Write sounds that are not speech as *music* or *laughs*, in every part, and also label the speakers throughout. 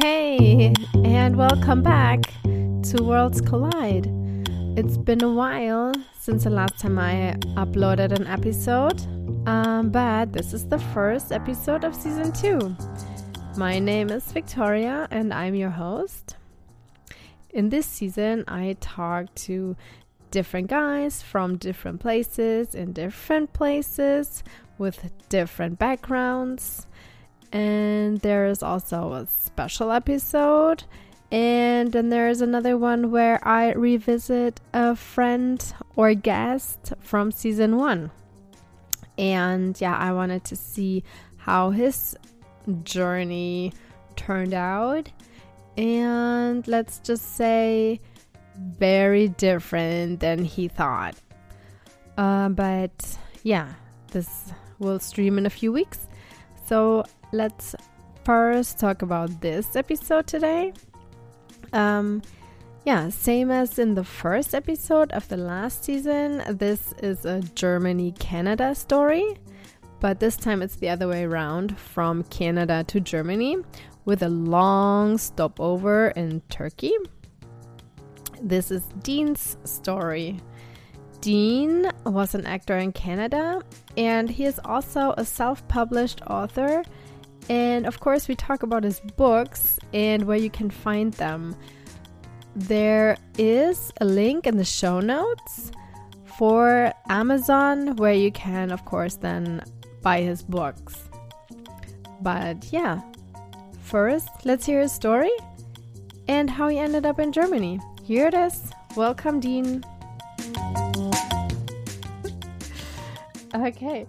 Speaker 1: Hey, and welcome back to Worlds Collide. It's been a while since the last time I uploaded an episode, um, but this is the first episode of season two. My name is Victoria, and I'm your host. In this season, I talk to different guys from different places in different places with different backgrounds. And there is also a special episode. And then there is another one where I revisit a friend or guest from season one. And yeah, I wanted to see how his journey turned out. And let's just say, very different than he thought. Uh, but yeah, this will stream in a few weeks. So let's first talk about this episode today. Um, yeah, same as in the first episode of the last season, this is a Germany Canada story, but this time it's the other way around from Canada to Germany with a long stopover in Turkey. This is Dean's story. Dean was an actor in Canada and he is also a self published author. And of course, we talk about his books and where you can find them. There is a link in the show notes for Amazon where you can, of course, then buy his books. But yeah, first, let's hear his story and how he ended up in Germany. Here it is. Welcome, Dean. *laughs* okay.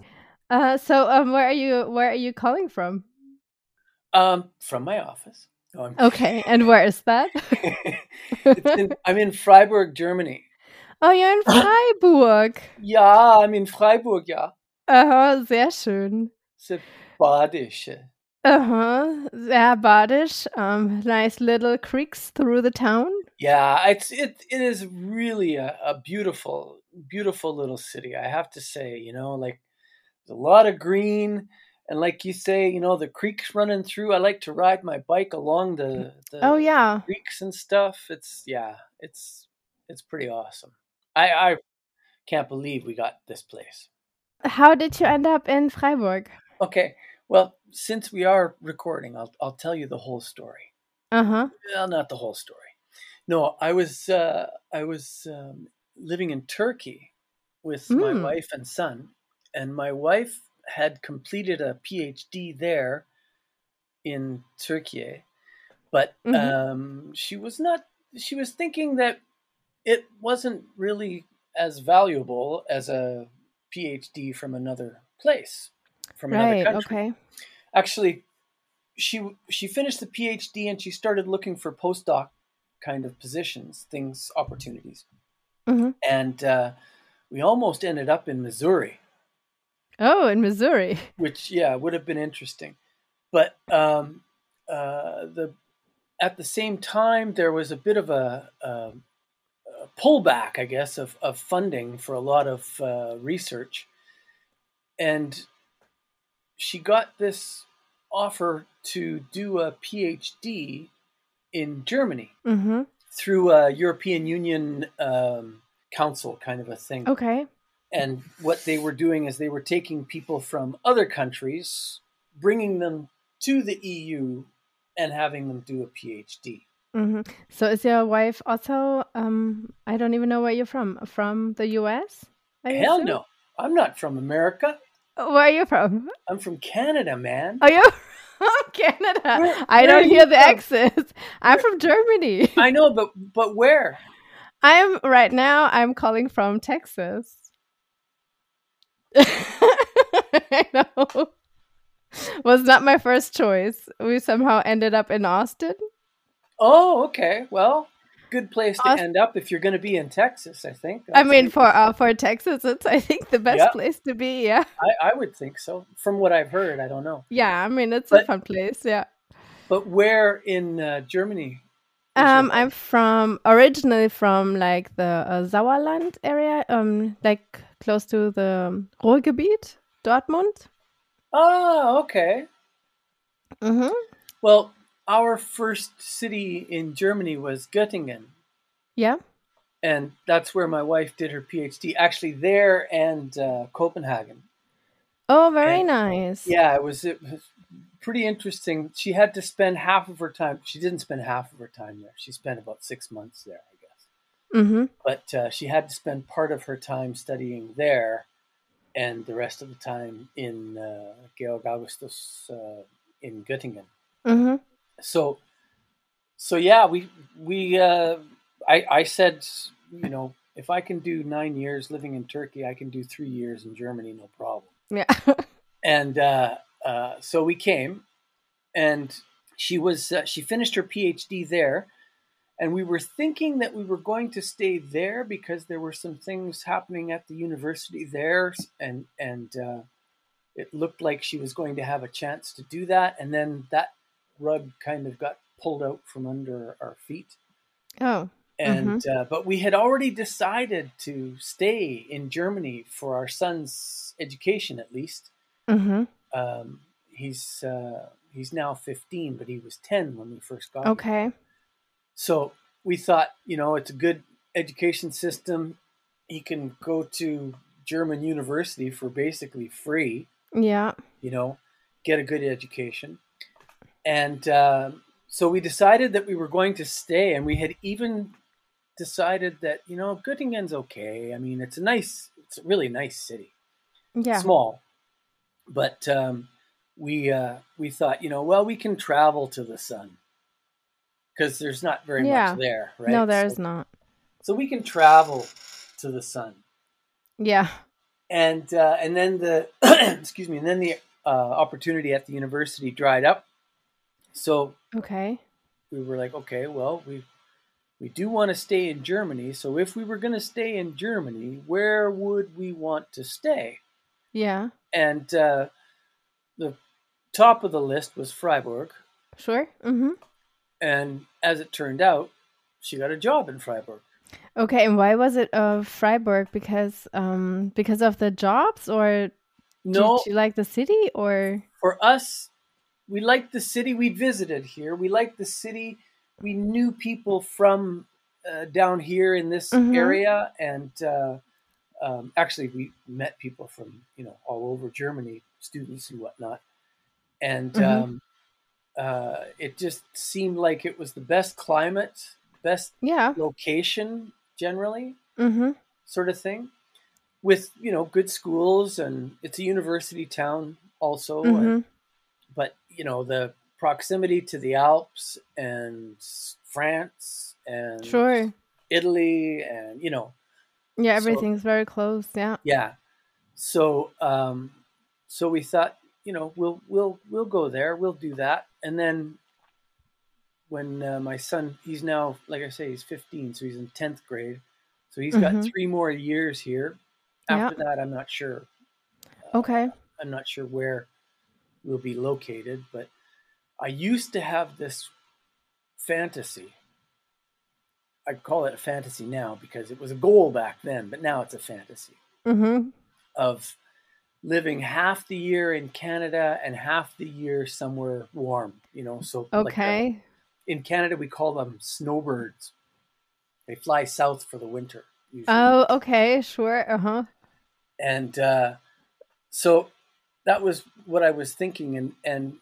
Speaker 1: Uh, so, um, where are you? Where are you calling from?
Speaker 2: Um, from my office.
Speaker 1: No, okay, and where is that? *laughs*
Speaker 2: in, I'm in Freiburg, Germany.
Speaker 1: Oh, you're in Freiburg.
Speaker 2: ja, I'm in Freiburg, ja.
Speaker 1: Aha, sehr schön.
Speaker 2: Sehr badisch.
Speaker 1: Uh-huh. Sehr badisch. Um, nice little creeks through the town.
Speaker 2: Yeah, it's it it is really a, a beautiful, beautiful little city. I have to say, you know, like a lot of green, and like you say, you know, the creeks running through. I like to ride my bike along the, the
Speaker 1: oh yeah
Speaker 2: creeks and stuff. It's yeah, it's it's pretty awesome. I I can't believe we got this place.
Speaker 1: How did you end up in Freiburg?
Speaker 2: Okay, well, since we are recording, I'll I'll tell you the whole story.
Speaker 1: Uh huh.
Speaker 2: Well, not the whole story. No, I was uh, I was um, living in Turkey with mm. my wife and son, and my wife had completed a PhD there in Turkey, but mm-hmm. um, she was not. She was thinking that it wasn't really as valuable as a PhD from another place, from
Speaker 1: right,
Speaker 2: another country.
Speaker 1: Okay.
Speaker 2: Actually, she she finished the PhD and she started looking for postdoc kind of positions, things, opportunities.
Speaker 1: Mm-hmm.
Speaker 2: And uh, we almost ended up in Missouri.
Speaker 1: Oh, in Missouri. *laughs*
Speaker 2: Which, yeah, would have been interesting. But um, uh, the at the same time, there was a bit of a, a, a pullback, I guess, of, of, funding for a lot of uh, research. And she got this offer to do a PhD in Germany
Speaker 1: mm-hmm.
Speaker 2: through a European Union um, Council kind of a thing.
Speaker 1: Okay.
Speaker 2: And what they were doing is they were taking people from other countries, bringing them to the EU, and having them do a PhD.
Speaker 1: Mm-hmm. So is your wife also? Um, I don't even know where you're from. From the U.S.
Speaker 2: I Hell assume? no! I'm not from America.
Speaker 1: Where are you from?
Speaker 2: I'm from Canada, man.
Speaker 1: Are you? From *laughs* Canada. Where, I don't hear the accents. I'm from Germany.
Speaker 2: I know, but but where? *laughs*
Speaker 1: I'm right now. I'm calling from Texas. *laughs* I know. Was not my first choice. We somehow ended up in Austin.
Speaker 2: Oh, okay. Well, good place to end up if you're going to be in Texas. I think.
Speaker 1: I, I mean, for uh, for Texas, it's I think the best yep. place to be. Yeah,
Speaker 2: I, I would think so. From what I've heard, I don't know.
Speaker 1: Yeah, I mean, it's but, a fun place. Yeah.
Speaker 2: But where in uh, Germany?
Speaker 1: Um, I'm from originally from like the uh, Sauerland area, um, like close to the Ruhrgebiet, Dortmund.
Speaker 2: Oh, okay.
Speaker 1: Mm-hmm.
Speaker 2: Well, our first city in Germany was Göttingen.
Speaker 1: Yeah.
Speaker 2: And that's where my wife did her PhD, actually there and uh, Copenhagen.
Speaker 1: Oh, very
Speaker 2: And-
Speaker 1: nice.
Speaker 2: Yeah, it was, it was pretty interesting. She had to spend half of her time. She didn't spend half of her time there. She spent about six months there, I guess.
Speaker 1: Mm-hmm.
Speaker 2: But uh, she had to spend part of her time studying there, and the rest of the time in uh, Georg Augustus uh, in Göttingen.
Speaker 1: Mm-hmm.
Speaker 2: So, so yeah, we we uh, I I said, you know, if I can do nine years living in Turkey, I can do three years in Germany, no problem.
Speaker 1: Yeah. *laughs*
Speaker 2: and uh, so we came, and she was uh, she finished her PhD there, and we were thinking that we were going to stay there because there were some things happening at the university there, and and uh, it looked like she was going to have a chance to do that, and then that rug kind of got pulled out from under our feet
Speaker 1: oh.
Speaker 2: and uh, but we had already decided to stay in Germany for our son's education at least.
Speaker 1: Mm-hmm.
Speaker 2: Um, he's uh, he's now 15, but he was 10 when we first got him.
Speaker 1: Okay.
Speaker 2: So we thought, you know, it's a good education system. He can go to German university for basically free.
Speaker 1: Yeah.
Speaker 2: You know, get a good education, and uh, so we decided that we were going to stay, and we had even decided that you know Göttingen's okay. I mean, it's a nice, it's a really nice city
Speaker 1: Yeah.
Speaker 2: small, but um, we uh, we thought, you know, well, we can travel to the sun because there's not very
Speaker 1: Yeah.
Speaker 2: much there, right?
Speaker 1: No, there's
Speaker 2: so,
Speaker 1: not.
Speaker 2: so we can travel to the sun,
Speaker 1: Yeah.
Speaker 2: and uh, and then the *clears throat* excuse me, and then the uh, opportunity at the university dried up. So
Speaker 1: Okay.
Speaker 2: we were like, okay, well, we we do want to stay in Germany. So if we were going to stay in Germany, where would we want to stay?
Speaker 1: Yeah.
Speaker 2: And uh, the top of the list was Freiburg.
Speaker 1: Sure. Mm-hmm.
Speaker 2: And as it turned out, she got a job in Freiburg.
Speaker 1: Okay. And why was it of Freiburg? Because um because of the jobs, or
Speaker 2: No,
Speaker 1: did you like the city, or
Speaker 2: for us, we liked the city we visited here. We liked the city. We knew people from uh, down here in this
Speaker 1: Mhm.
Speaker 2: area, and uh, um, actually, we met people from you know all over Germany, students and whatnot. And
Speaker 1: Mhm.
Speaker 2: um, uh, it just seemed like it was the best climate, best
Speaker 1: yeah.
Speaker 2: location generally
Speaker 1: Mm-hmm.
Speaker 2: sort of thing with you know good schools and it's a university town also
Speaker 1: Mm-hmm.
Speaker 2: but you know the proximity to the alps and france and
Speaker 1: Sure.
Speaker 2: italy and you know
Speaker 1: Yeah.
Speaker 2: So-
Speaker 1: Everything's very close. Yeah.
Speaker 2: yeah so um so we thought you know we'll we'll we'll go there we'll do that and then when uh, my son he's now like i say he's 15 so he's in 10th grade so he's got
Speaker 1: Mhm.
Speaker 2: three more years here after that i'm not sure
Speaker 1: Okay.
Speaker 2: i'm not sure where we'll be located but i used to have this fantasy i call it a fantasy now because it was a goal back then but now it's a fantasy
Speaker 1: Mm-hmm.
Speaker 2: of living half the year in Canada and half the year somewhere warm, you know. So like, uh,
Speaker 1: Okay.
Speaker 2: in Canada we call them snowbirds. They fly south for the winter usually.
Speaker 1: Oh, okay. Sure. Uh huh.
Speaker 2: and uh, so that was what I was thinking and and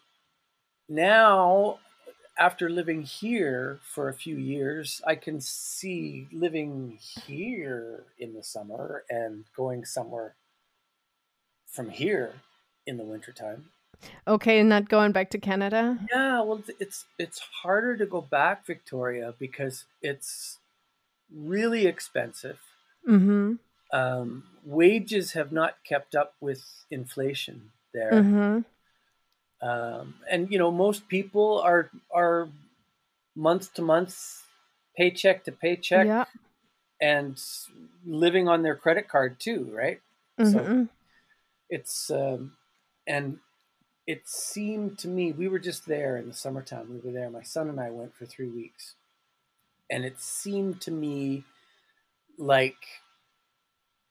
Speaker 2: now after living here for a few years, I can see living here in the summer and going somewhere from here in the wintertime.
Speaker 1: Okay. And not going back to Canada.
Speaker 2: Yeah, well, it's it's harder to go back, Victoria, because it's really expensive.
Speaker 1: Mm-hmm.
Speaker 2: Um, wages have not kept up with inflation there,
Speaker 1: Mm-hmm.
Speaker 2: Um, and you know most people are are month to month, paycheck to paycheck,
Speaker 1: Yeah.
Speaker 2: and living on their credit card too, right?
Speaker 1: Mm-hmm.
Speaker 2: it's um, and it seemed to me we were just there in the summertime we were there my son and i went for three weeks and it seemed to me like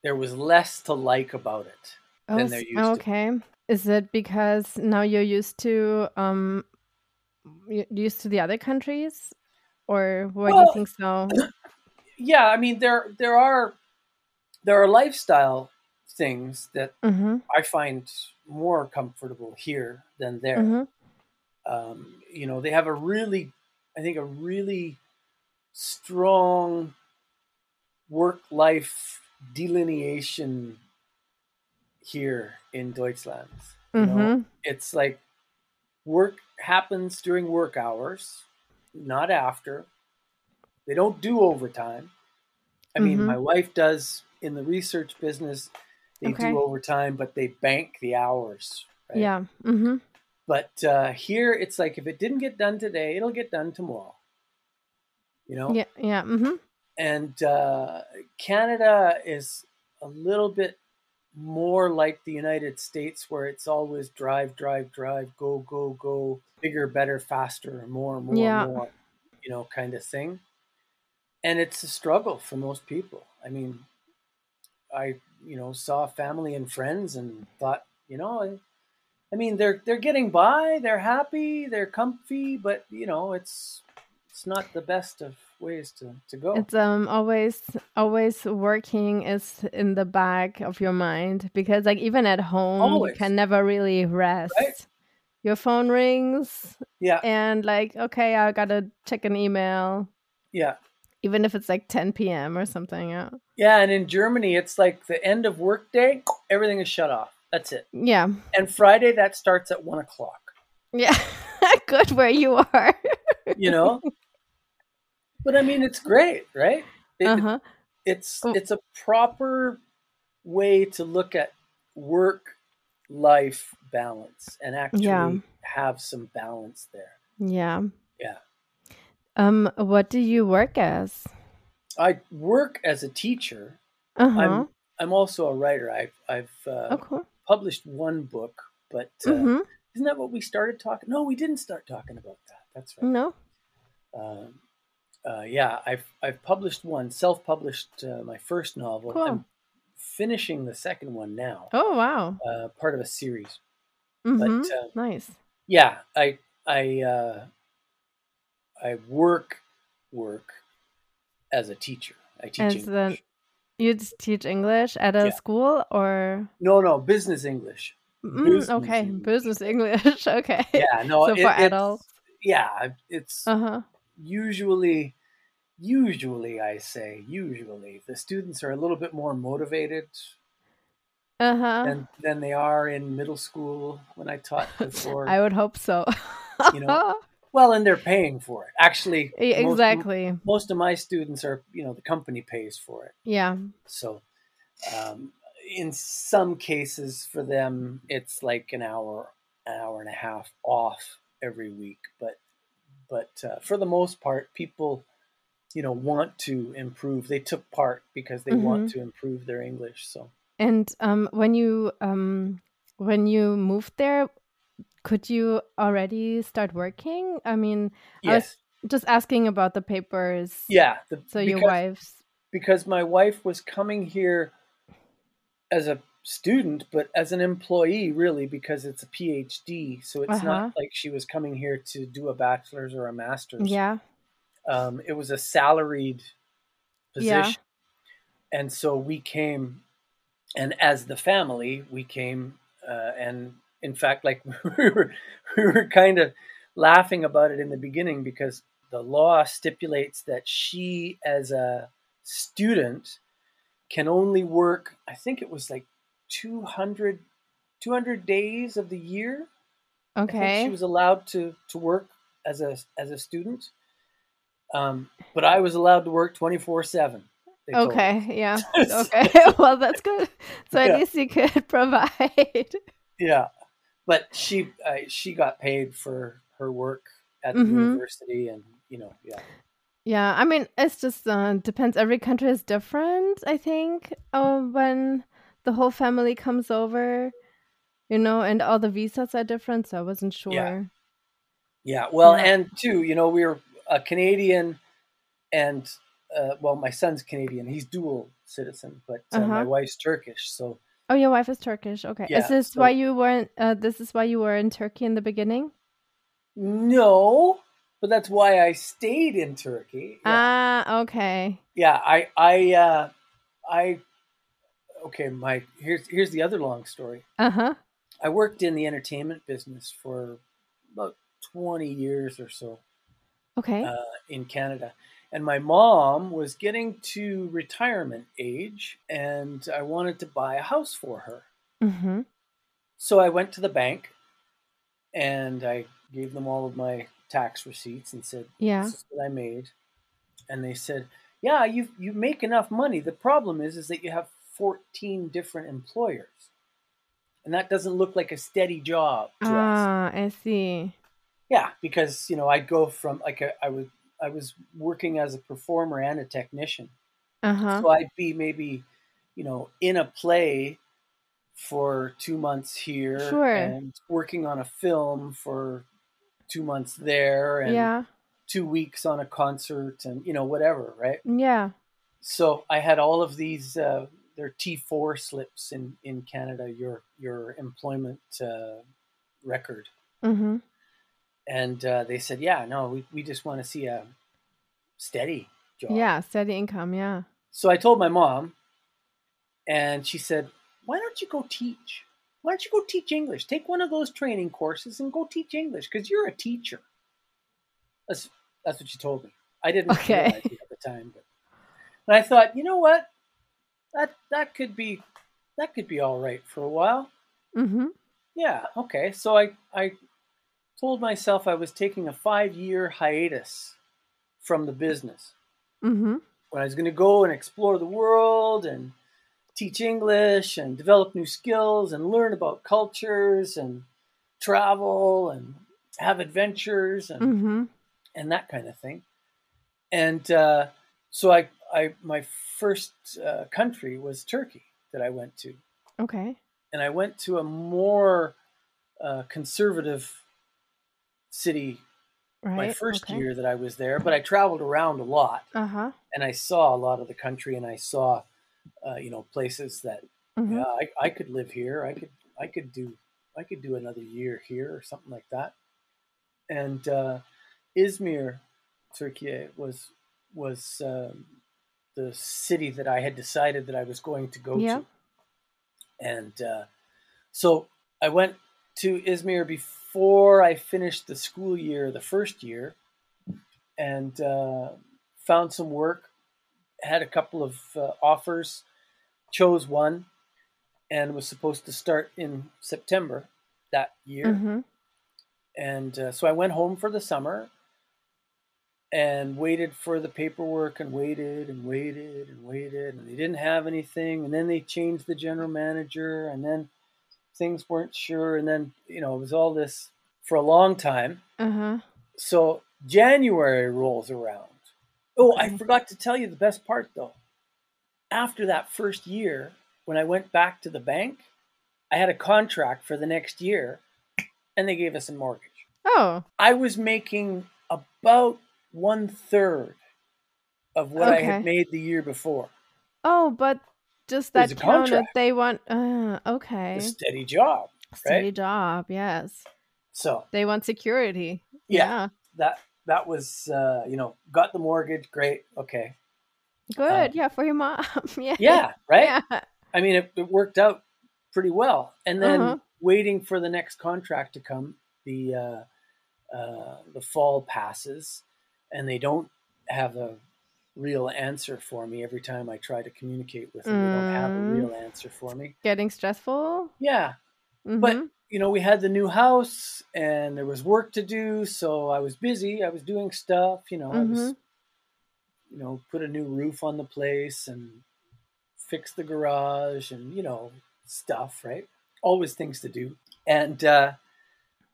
Speaker 2: there was less to like about it
Speaker 1: Oh,
Speaker 2: than there used to be.
Speaker 1: okay. Is it because now you're used to um used to the other countries, or why
Speaker 2: Well-
Speaker 1: do you think so? *coughs*
Speaker 2: Yeah, I mean there there are there are lifestyle things that
Speaker 1: Mm-hmm.
Speaker 2: I find more comfortable here than there.
Speaker 1: Mm-hmm.
Speaker 2: Um, you know, they have a really, I think, a really strong work life delineation here in Deutschland. You know,
Speaker 1: Mm-hmm.
Speaker 2: it's like work happens during work hours, not after. They don't do overtime. I mean,
Speaker 1: Mhm.
Speaker 2: my wife does in the research business. They
Speaker 1: Okay.
Speaker 2: do overtime, but they bank the hours. Right?
Speaker 1: Yeah. Mm-hmm.
Speaker 2: But uh, here, it's like if it didn't get done today, it'll get done tomorrow. You know.
Speaker 1: Yeah. Yeah. Mm-hmm.
Speaker 2: And uh, Canada is a little bit more like the United States, where it's always drive, drive, drive, go, go, go, bigger, better, faster, more, more,
Speaker 1: Yeah.
Speaker 2: more, you know, kind of thing. And it's a struggle for most people. I mean, I, you know, saw family and friends and thought, you know, I, I mean, they're they're getting by, they're happy, they're comfy, but you know, it's it's not the best of ways to to go.
Speaker 1: It's um always always working is in the back of your mind because like even at home
Speaker 2: Always.
Speaker 1: you can never really rest. Right? Your phone rings
Speaker 2: yeah,
Speaker 1: and like okay, I gotta check an email,
Speaker 2: yeah.
Speaker 1: even if it's like 10 p.m. or something. Yeah.
Speaker 2: Yeah, and in Germany, it's like the end of workday, everything is shut off. That's it.
Speaker 1: Yeah.
Speaker 2: And Friday, that starts at one o'clock.
Speaker 1: Yeah. *laughs* Good where you are.
Speaker 2: You know, *laughs* but I mean, it's great, right? It-
Speaker 1: uh huh.
Speaker 2: It's
Speaker 1: Oh.
Speaker 2: it's a proper way to look at work life balance and actually
Speaker 1: Yeah.
Speaker 2: have some balance there.
Speaker 1: Yeah.
Speaker 2: Yeah.
Speaker 1: Um. What do you work as?
Speaker 2: I work as a teacher.
Speaker 1: Uh huh.
Speaker 2: I'm I'm also a writer. I've I've uh,
Speaker 1: Oh, cool.
Speaker 2: published one book, but uh,
Speaker 1: Mm-hmm.
Speaker 2: isn't that what we started talking? No, we didn't start talking about that. That's right.
Speaker 1: No.
Speaker 2: Um, uh, yeah, I've I've published one, self-published uh, my first novel.
Speaker 1: Cool.
Speaker 2: I'm finishing the second one now,
Speaker 1: Oh wow.
Speaker 2: uh, part of a series.
Speaker 1: Mm-hmm.
Speaker 2: But uh,
Speaker 1: nice.
Speaker 2: yeah, I I uh, I work work as a teacher. I teach
Speaker 1: As
Speaker 2: English.
Speaker 1: the you just teach English at a
Speaker 2: Yeah.
Speaker 1: school or
Speaker 2: No, no, business English.
Speaker 1: Mm,
Speaker 2: Business
Speaker 1: okay,
Speaker 2: English.
Speaker 1: business English. *laughs* okay.
Speaker 2: Yeah, no,
Speaker 1: so
Speaker 2: it-
Speaker 1: for adults.
Speaker 2: Yeah, it's
Speaker 1: Uh huh.
Speaker 2: usually usually I say usually the students are a little bit more motivated
Speaker 1: Uh huh.
Speaker 2: than than they are in middle school when I taught *laughs* before.
Speaker 1: I would hope so.
Speaker 2: You know, well, and they're paying for it. Actually,
Speaker 1: Yeah,
Speaker 2: most-
Speaker 1: exactly.
Speaker 2: Most, of my students are, you know, the company pays for it.
Speaker 1: Yeah.
Speaker 2: So, um, in some cases, for them, it's like an hour, an hour and a half off every week. But, but uh, for the most part, people, you know, want to improve. They took part because they want to improve their English. So,
Speaker 1: And um, when you um, when you moved there, could you already start working? I mean, I was
Speaker 2: yes,
Speaker 1: just asking about the papers.
Speaker 2: yeah. The,
Speaker 1: So your
Speaker 2: because-
Speaker 1: wife's.
Speaker 2: because my wife was coming here as a student, but as an employee, really, because it's a PhD. So it's
Speaker 1: Uh-huh.
Speaker 2: not like she was coming here to do a bachelor's or a master's.
Speaker 1: Yeah.
Speaker 2: Um, it was a salaried
Speaker 1: Yeah.
Speaker 2: position. And so we came, and as the family, we came, uh, and in fact, like *laughs* we were, we were kind of laughing about it in the beginning because the law stipulates that she, as a student, can only work, I think it was like 200, 200 days of the year.
Speaker 1: Okay.
Speaker 2: she was allowed to, to work as a, as a student. Um, but I was allowed to work 24 seven.
Speaker 1: Okay. Yeah. *laughs* Okay. *laughs* well, that's good. So at
Speaker 2: Yeah.
Speaker 1: least you could *laughs* provide.
Speaker 2: Yeah, but she uh, she got paid for her work at the
Speaker 1: Mhm.
Speaker 2: university, and you know, yeah,
Speaker 1: Yeah, I mean, it's just uh, depends. Every country is different. I think uh, when the whole family comes over, you know, and all the visas are different. So I wasn't sure.
Speaker 2: Yeah. yeah. Well,
Speaker 1: Yeah.
Speaker 2: and too, you know, we were a Canadian, and uh, well, my son's Canadian. He's dual citizen, but uh, my
Speaker 1: Uh-huh.
Speaker 2: wife's Turkish. So
Speaker 1: Oh, your wife is Turkish. Okay,
Speaker 2: Yeah,
Speaker 1: is this
Speaker 2: so-
Speaker 1: why you weren't? Uh, this is why you were in Turkey in the beginning.
Speaker 2: No, but that's why I stayed in Turkey.
Speaker 1: Ah, yeah. okay.
Speaker 2: Yeah, I, I, uh, I. Okay, my here's here's the other long story.
Speaker 1: Uh huh.
Speaker 2: I worked in the entertainment business for about twenty years or so.
Speaker 1: Okay.
Speaker 2: Uh, in Canada, and my mom was getting to retirement age, and I wanted to buy a house for her.
Speaker 1: Mm-hmm.
Speaker 2: So I went to the bank, and I gave them all of my tax receipts and said,
Speaker 1: "Yeah,
Speaker 2: this is what I made." And they said, "Yeah, you you make enough money. The problem is, is that you have fourteen different employers, and that doesn't look like a steady job."
Speaker 1: ah, us. I see.
Speaker 2: Yeah, because you know I'd go from like a, I would I was working as a performer and a technician,
Speaker 1: uh-huh.
Speaker 2: so I'd be maybe you know in a play for two months here
Speaker 1: sure.
Speaker 2: and working on a film for two months there and
Speaker 1: yeah.
Speaker 2: two weeks on a concert and you know whatever right
Speaker 1: yeah
Speaker 2: so i had all of these uh, their t4 slips in in canada your your employment uh, record
Speaker 1: mm-hmm.
Speaker 2: And uh, they said yeah no we, we just want to see a steady job
Speaker 1: yeah steady income yeah
Speaker 2: so i told my mom and she said why don't you go teach? Why don't you go teach English? Take one of those training courses and go teach English because you're a teacher. That's that's what she told me. I didn't
Speaker 1: okay.
Speaker 2: realize at the time, but and I thought, you know what, that that could be that could be all right for a while.
Speaker 1: Mm-hmm.
Speaker 2: Yeah. Okay. So I I told myself I was taking a five year hiatus from the business.
Speaker 1: Mm-hmm.
Speaker 2: When I was going to go and explore the world and teach English and develop new skills and learn about cultures and travel and have adventures and
Speaker 1: mm-hmm.
Speaker 2: and that kind of thing. And uh, so I, I my first uh, country was Turkey that I went to.
Speaker 1: Okay.
Speaker 2: And I went to a more uh, conservative city
Speaker 1: right.
Speaker 2: my first
Speaker 1: okay.
Speaker 2: year that I was there, but I traveled around a lot.
Speaker 1: Uh-huh.
Speaker 2: And I saw a lot of the country and I saw uh, you know places that
Speaker 1: mm-hmm.
Speaker 2: yeah I, I could live here i could i could do i could do another year here or something like that and uh, izmir turkey was was um, the city that i had decided that i was going to go
Speaker 1: yeah.
Speaker 2: to and uh, so i went to izmir before i finished the school year the first year and uh, found some work had a couple of uh, offers, chose one, and was supposed to start in September that year.
Speaker 1: Mm-hmm.
Speaker 2: And uh, so I went home for the summer and waited for the paperwork and waited and waited and waited and they didn't have anything and then they changed the general manager and then things weren't sure and then you know it was all this for a long time
Speaker 1: uh-huh.
Speaker 2: so january rolls around Oh, I forgot to tell you the best part though. After that first year, when I went back to the bank, I had a contract for the next year and they gave us a mortgage.
Speaker 1: Oh.
Speaker 2: I was making about one third of what
Speaker 1: Okay.
Speaker 2: I had made the year before.
Speaker 1: Oh, but just that counted.
Speaker 2: contract.
Speaker 1: They want. Uh, okay.
Speaker 2: A steady job.
Speaker 1: Steady job. Yes.
Speaker 2: So
Speaker 1: They want security.
Speaker 2: Yeah. that that was uh, you know, got the mortgage, great, okay.
Speaker 1: Good. yeah, for your mom. *laughs* yeah.
Speaker 2: Yeah, right?
Speaker 1: Yeah.
Speaker 2: I mean, it, it worked out pretty well. And then
Speaker 1: Uh-huh.
Speaker 2: waiting for the next contract to come, the uh, uh, the fall passes, and they don't have a real answer for me every time I try to communicate with them. They don't have a
Speaker 1: Mm.
Speaker 2: real answer for me.
Speaker 1: Getting stressful.
Speaker 2: Yeah,
Speaker 1: Mhm.
Speaker 2: but you know, we had the new house, and there was work to do, so I was busy. I was doing stuff. You know, I was,
Speaker 1: Mhm.
Speaker 2: you know, put a new roof on the place and fix the garage, and you know, stuff. Right, always things to do. And uh,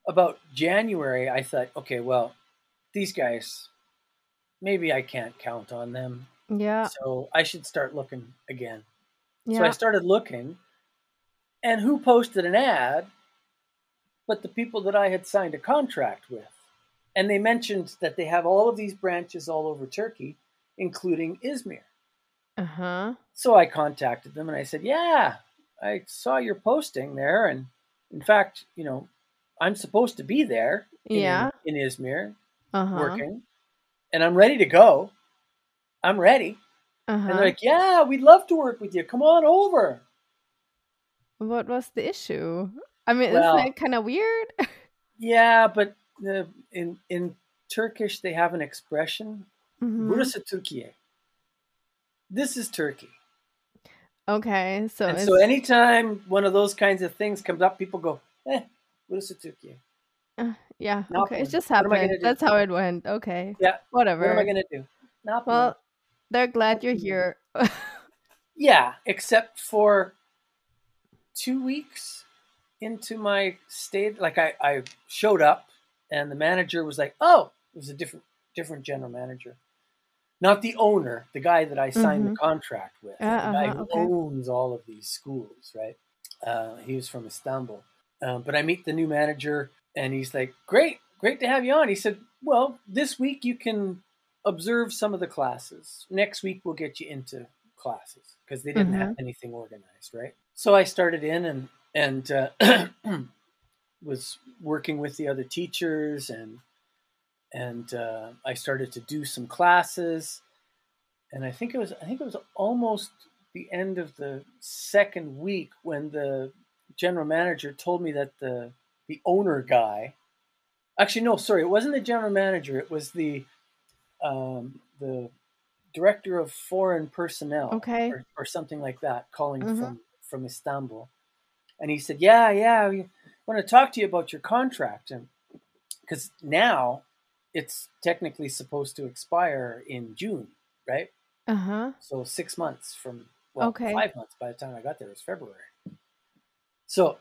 Speaker 2: about January, I thought, okay, well, these guys, maybe I can't count on them,
Speaker 1: yeah.
Speaker 2: so I should start looking again.
Speaker 1: Yeah.
Speaker 2: So I started looking, and who posted an ad but the people that I had signed a contract with. And they mentioned that they have all of these branches all over Turkey, including Izmir.
Speaker 1: uh huh.
Speaker 2: So I contacted them and I said, Yeah, I saw your posting there. And in fact, you know, I'm supposed to be there in
Speaker 1: Yeah.
Speaker 2: in Izmir uh-huh. working, and I'm ready to go. I'm ready. Uh-huh. And they're uh-huh. like, "Yeah, we'd love to work with you. Come on over."
Speaker 1: What was the issue? I mean, well, isn't it kind of weird? *laughs*
Speaker 2: yeah, but the, in in Turkish they have an expression, mm-hmm. "Burası Türkiye." This is Turkey.
Speaker 1: Okay, so
Speaker 2: and so anytime one of those kinds of things comes up, people go, "Eh, burası Türkiye."
Speaker 1: Uh, yeah. okay, it just happened. That's how it went. Okay.
Speaker 2: Yeah.
Speaker 1: Whatever.
Speaker 2: What am I gonna do?
Speaker 1: Not well, they're glad you're here. *laughs*
Speaker 2: yeah, except for two weeks into my stay, like I, I showed up and the manager was like, "Oh, it was a different different general manager." not the owner, the guy that I signed mm-hmm. the contract with, uh, the guy uh-huh, who okay. owns all of these schools, right? Uh, he was from Istanbul. Uh, but I meet the new manager, and he's like, "Great, great to have you on." He said, "Well, this week you can observe some of the classes. Next week we'll get you into classes because they didn't mm-hmm. have anything organized, right?" So I started in and and uh, *clears throat* was working with the other teachers and and uh, I started to do some classes, and I think it was I think it was almost the end of the second week when the general manager told me that the the owner guy, actually no, sorry, it wasn't the general manager, it was the um, the director of foreign personnel,
Speaker 1: okay,
Speaker 2: or, or something like that, calling mm-hmm. from from Istanbul, and he said, "Yeah, yeah, we want to talk to you about your contract," and because now it's technically supposed to expire in June, right?
Speaker 1: Uh huh.
Speaker 2: So six months from well, okay. five months by the time I got there. It was February. So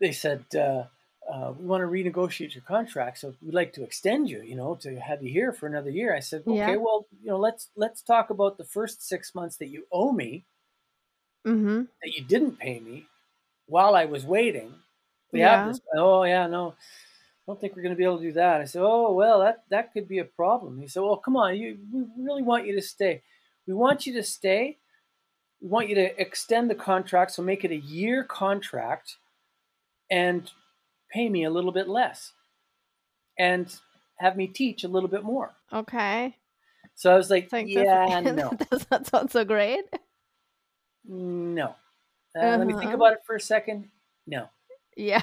Speaker 2: they said uh, uh, we want to renegotiate your contract, so we'd like to extend you. You know, to have you here for another year. I said, okay, yeah. well, you know, let's let's talk about the first six months that you owe me,
Speaker 1: mm-hmm.
Speaker 2: that you didn't pay me while I was waiting. We yeah. have this. Oh yeah, no I don't think we're going to be able to do that. I said, oh, well, that, that could be a problem. He said, well, come on, you, we really want you to stay. We want you to stay. We want you to extend the contract, so make it a year contract and pay me a little bit less and have me teach a little bit more.
Speaker 1: Okay.
Speaker 2: So I was like, like yeah, *laughs* no. *laughs*
Speaker 1: Does that sound so great?
Speaker 2: No. Uh, uh-huh. Let me think uh-huh. about it for a second. No.
Speaker 1: Yeah.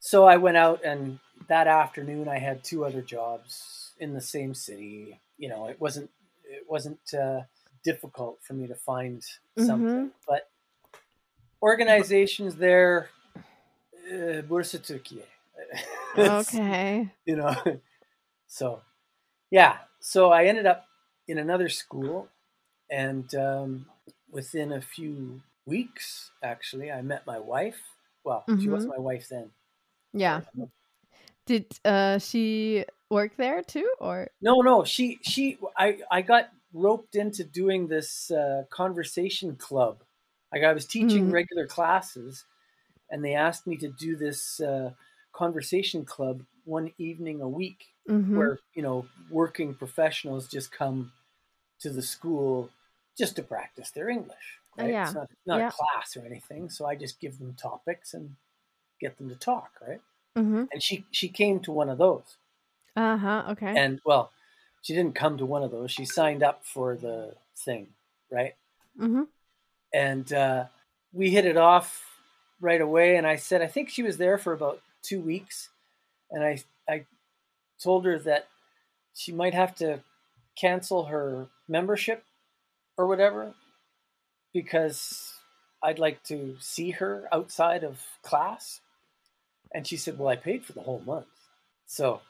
Speaker 2: So I went out and that afternoon I had two other jobs in the same city. You know, it wasn't it wasn't uh, difficult for me to find mm-hmm. something, but organizations there, uh, *laughs*
Speaker 1: okay.
Speaker 2: you know, so yeah, so I ended up in another school, and um, within a few weeks, actually, I met my wife. Well, mm-hmm. she was mm-hmm. my wife then.
Speaker 1: Yeah. Did uh, she work there too, or
Speaker 2: no? No, she she I I got roped into doing this uh, conversation club. Like I was teaching mm-hmm. regular classes, and they asked me to do this uh, conversation club one evening a week, mm-hmm. where you know working professionals just come to the school just to practice their English. Right? Yeah. It's not, not yeah. a class or anything. So I just give them topics and get them to talk, right?
Speaker 1: Mm-hmm.
Speaker 2: And she she came to one of those.
Speaker 1: Uh huh. Okay.
Speaker 2: And well, she didn't come to one of those. She signed up for the thing, right?
Speaker 1: Mm-hmm.
Speaker 2: And uh, we hit it off right away. And I said, I think she was there for about two weeks, and I I told her that she might have to cancel her membership or whatever because I'd like to see her outside of class. And she said, "Well, I paid for the whole month." So,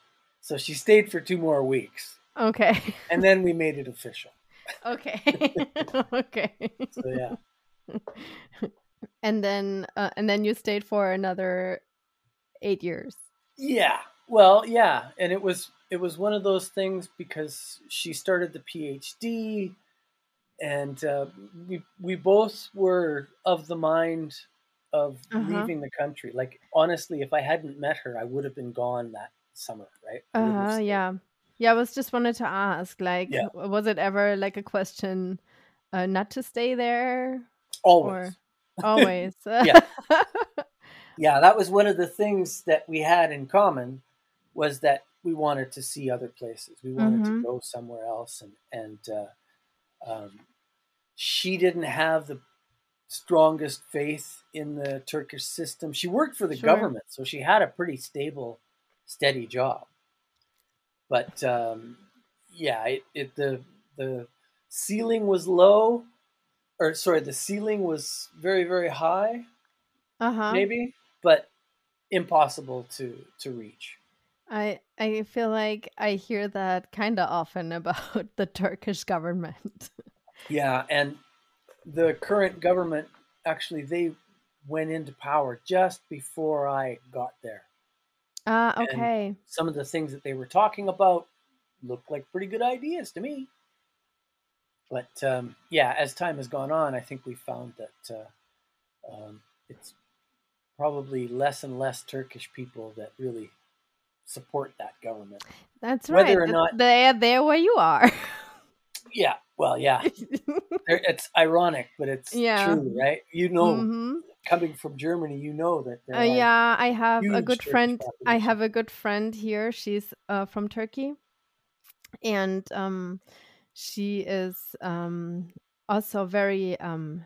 Speaker 2: so she stayed for two more weeks.
Speaker 1: Okay.
Speaker 2: And then we made it official. *laughs*
Speaker 1: Okay. *laughs* okay.
Speaker 2: So yeah. *laughs*
Speaker 1: And then, uh, and then you stayed for another eight years.
Speaker 2: Yeah. Well, yeah, and it was it was one of those things because she started the PhD, and uh, we we both were of the mind of uh-huh. leaving the country. Like honestly, if I hadn't met her, I would have been gone that summer, right?
Speaker 1: Uh. Yeah. Yeah. I was just wanted to ask, like, yeah. was it ever like a question uh, not to stay there?
Speaker 2: Always.
Speaker 1: Or... Always. *laughs*
Speaker 2: yeah. yeah. That was one of the things that we had in common was that we wanted to see other places. We wanted
Speaker 1: Mhm.
Speaker 2: to go somewhere else, and and uh, um, she didn't have the strongest faith in the Turkish system. She worked for the
Speaker 1: Sure.
Speaker 2: government, so she had a pretty stable, steady job. But um, yeah, it, it the the ceiling was low, or sorry, the ceiling was very very high,
Speaker 1: Uh-huh.
Speaker 2: maybe, but impossible to to reach.
Speaker 1: I I feel like I hear that kind of often *laughs* about the Turkish government. *laughs*
Speaker 2: Yeah, and the current government actually they went into power just before I got there.
Speaker 1: Ah,
Speaker 2: And-
Speaker 1: okay.
Speaker 2: Some of the things that they were talking about looked like pretty good ideas to me. But um, yeah, as time has gone on, I think we found that uh, um, it's probably less and less Turkish people that really support that government.
Speaker 1: That's right.
Speaker 2: whether or not-
Speaker 1: they're there where you are.
Speaker 2: Yeah, well, yeah, *laughs* it's ironic, but it's
Speaker 1: Yeah.
Speaker 2: true, right? You know,
Speaker 1: hmm
Speaker 2: coming from Germany, you know that
Speaker 1: Uh, yeah, I have a good
Speaker 2: Turkish
Speaker 1: friend. I have a good friend here. She's uh, from Turkey, and um, she is um, also very um,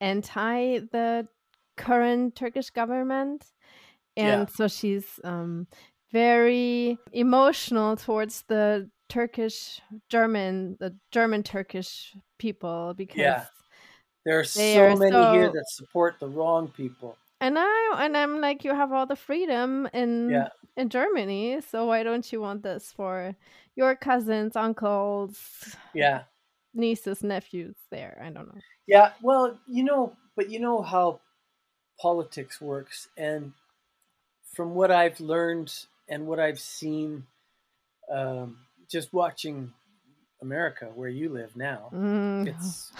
Speaker 1: anti the current Turkish government,
Speaker 2: Yeah.
Speaker 1: and so she's um, very emotional towards the Turkish German, the German Turkish people because.
Speaker 2: There are so
Speaker 1: are
Speaker 2: many here that support the wrong people.
Speaker 1: And I and I'm like, you have all the freedom in
Speaker 2: Yeah.
Speaker 1: in Germany, so why don't you want this for your cousins, uncles,
Speaker 2: Yeah.
Speaker 1: nieces, nephews? There, I don't know.
Speaker 2: Yeah. Well, you know, but you know how politics works. And from what I've learned and what I've seen, um, just watching America, where you live now,
Speaker 1: Mm,
Speaker 2: it's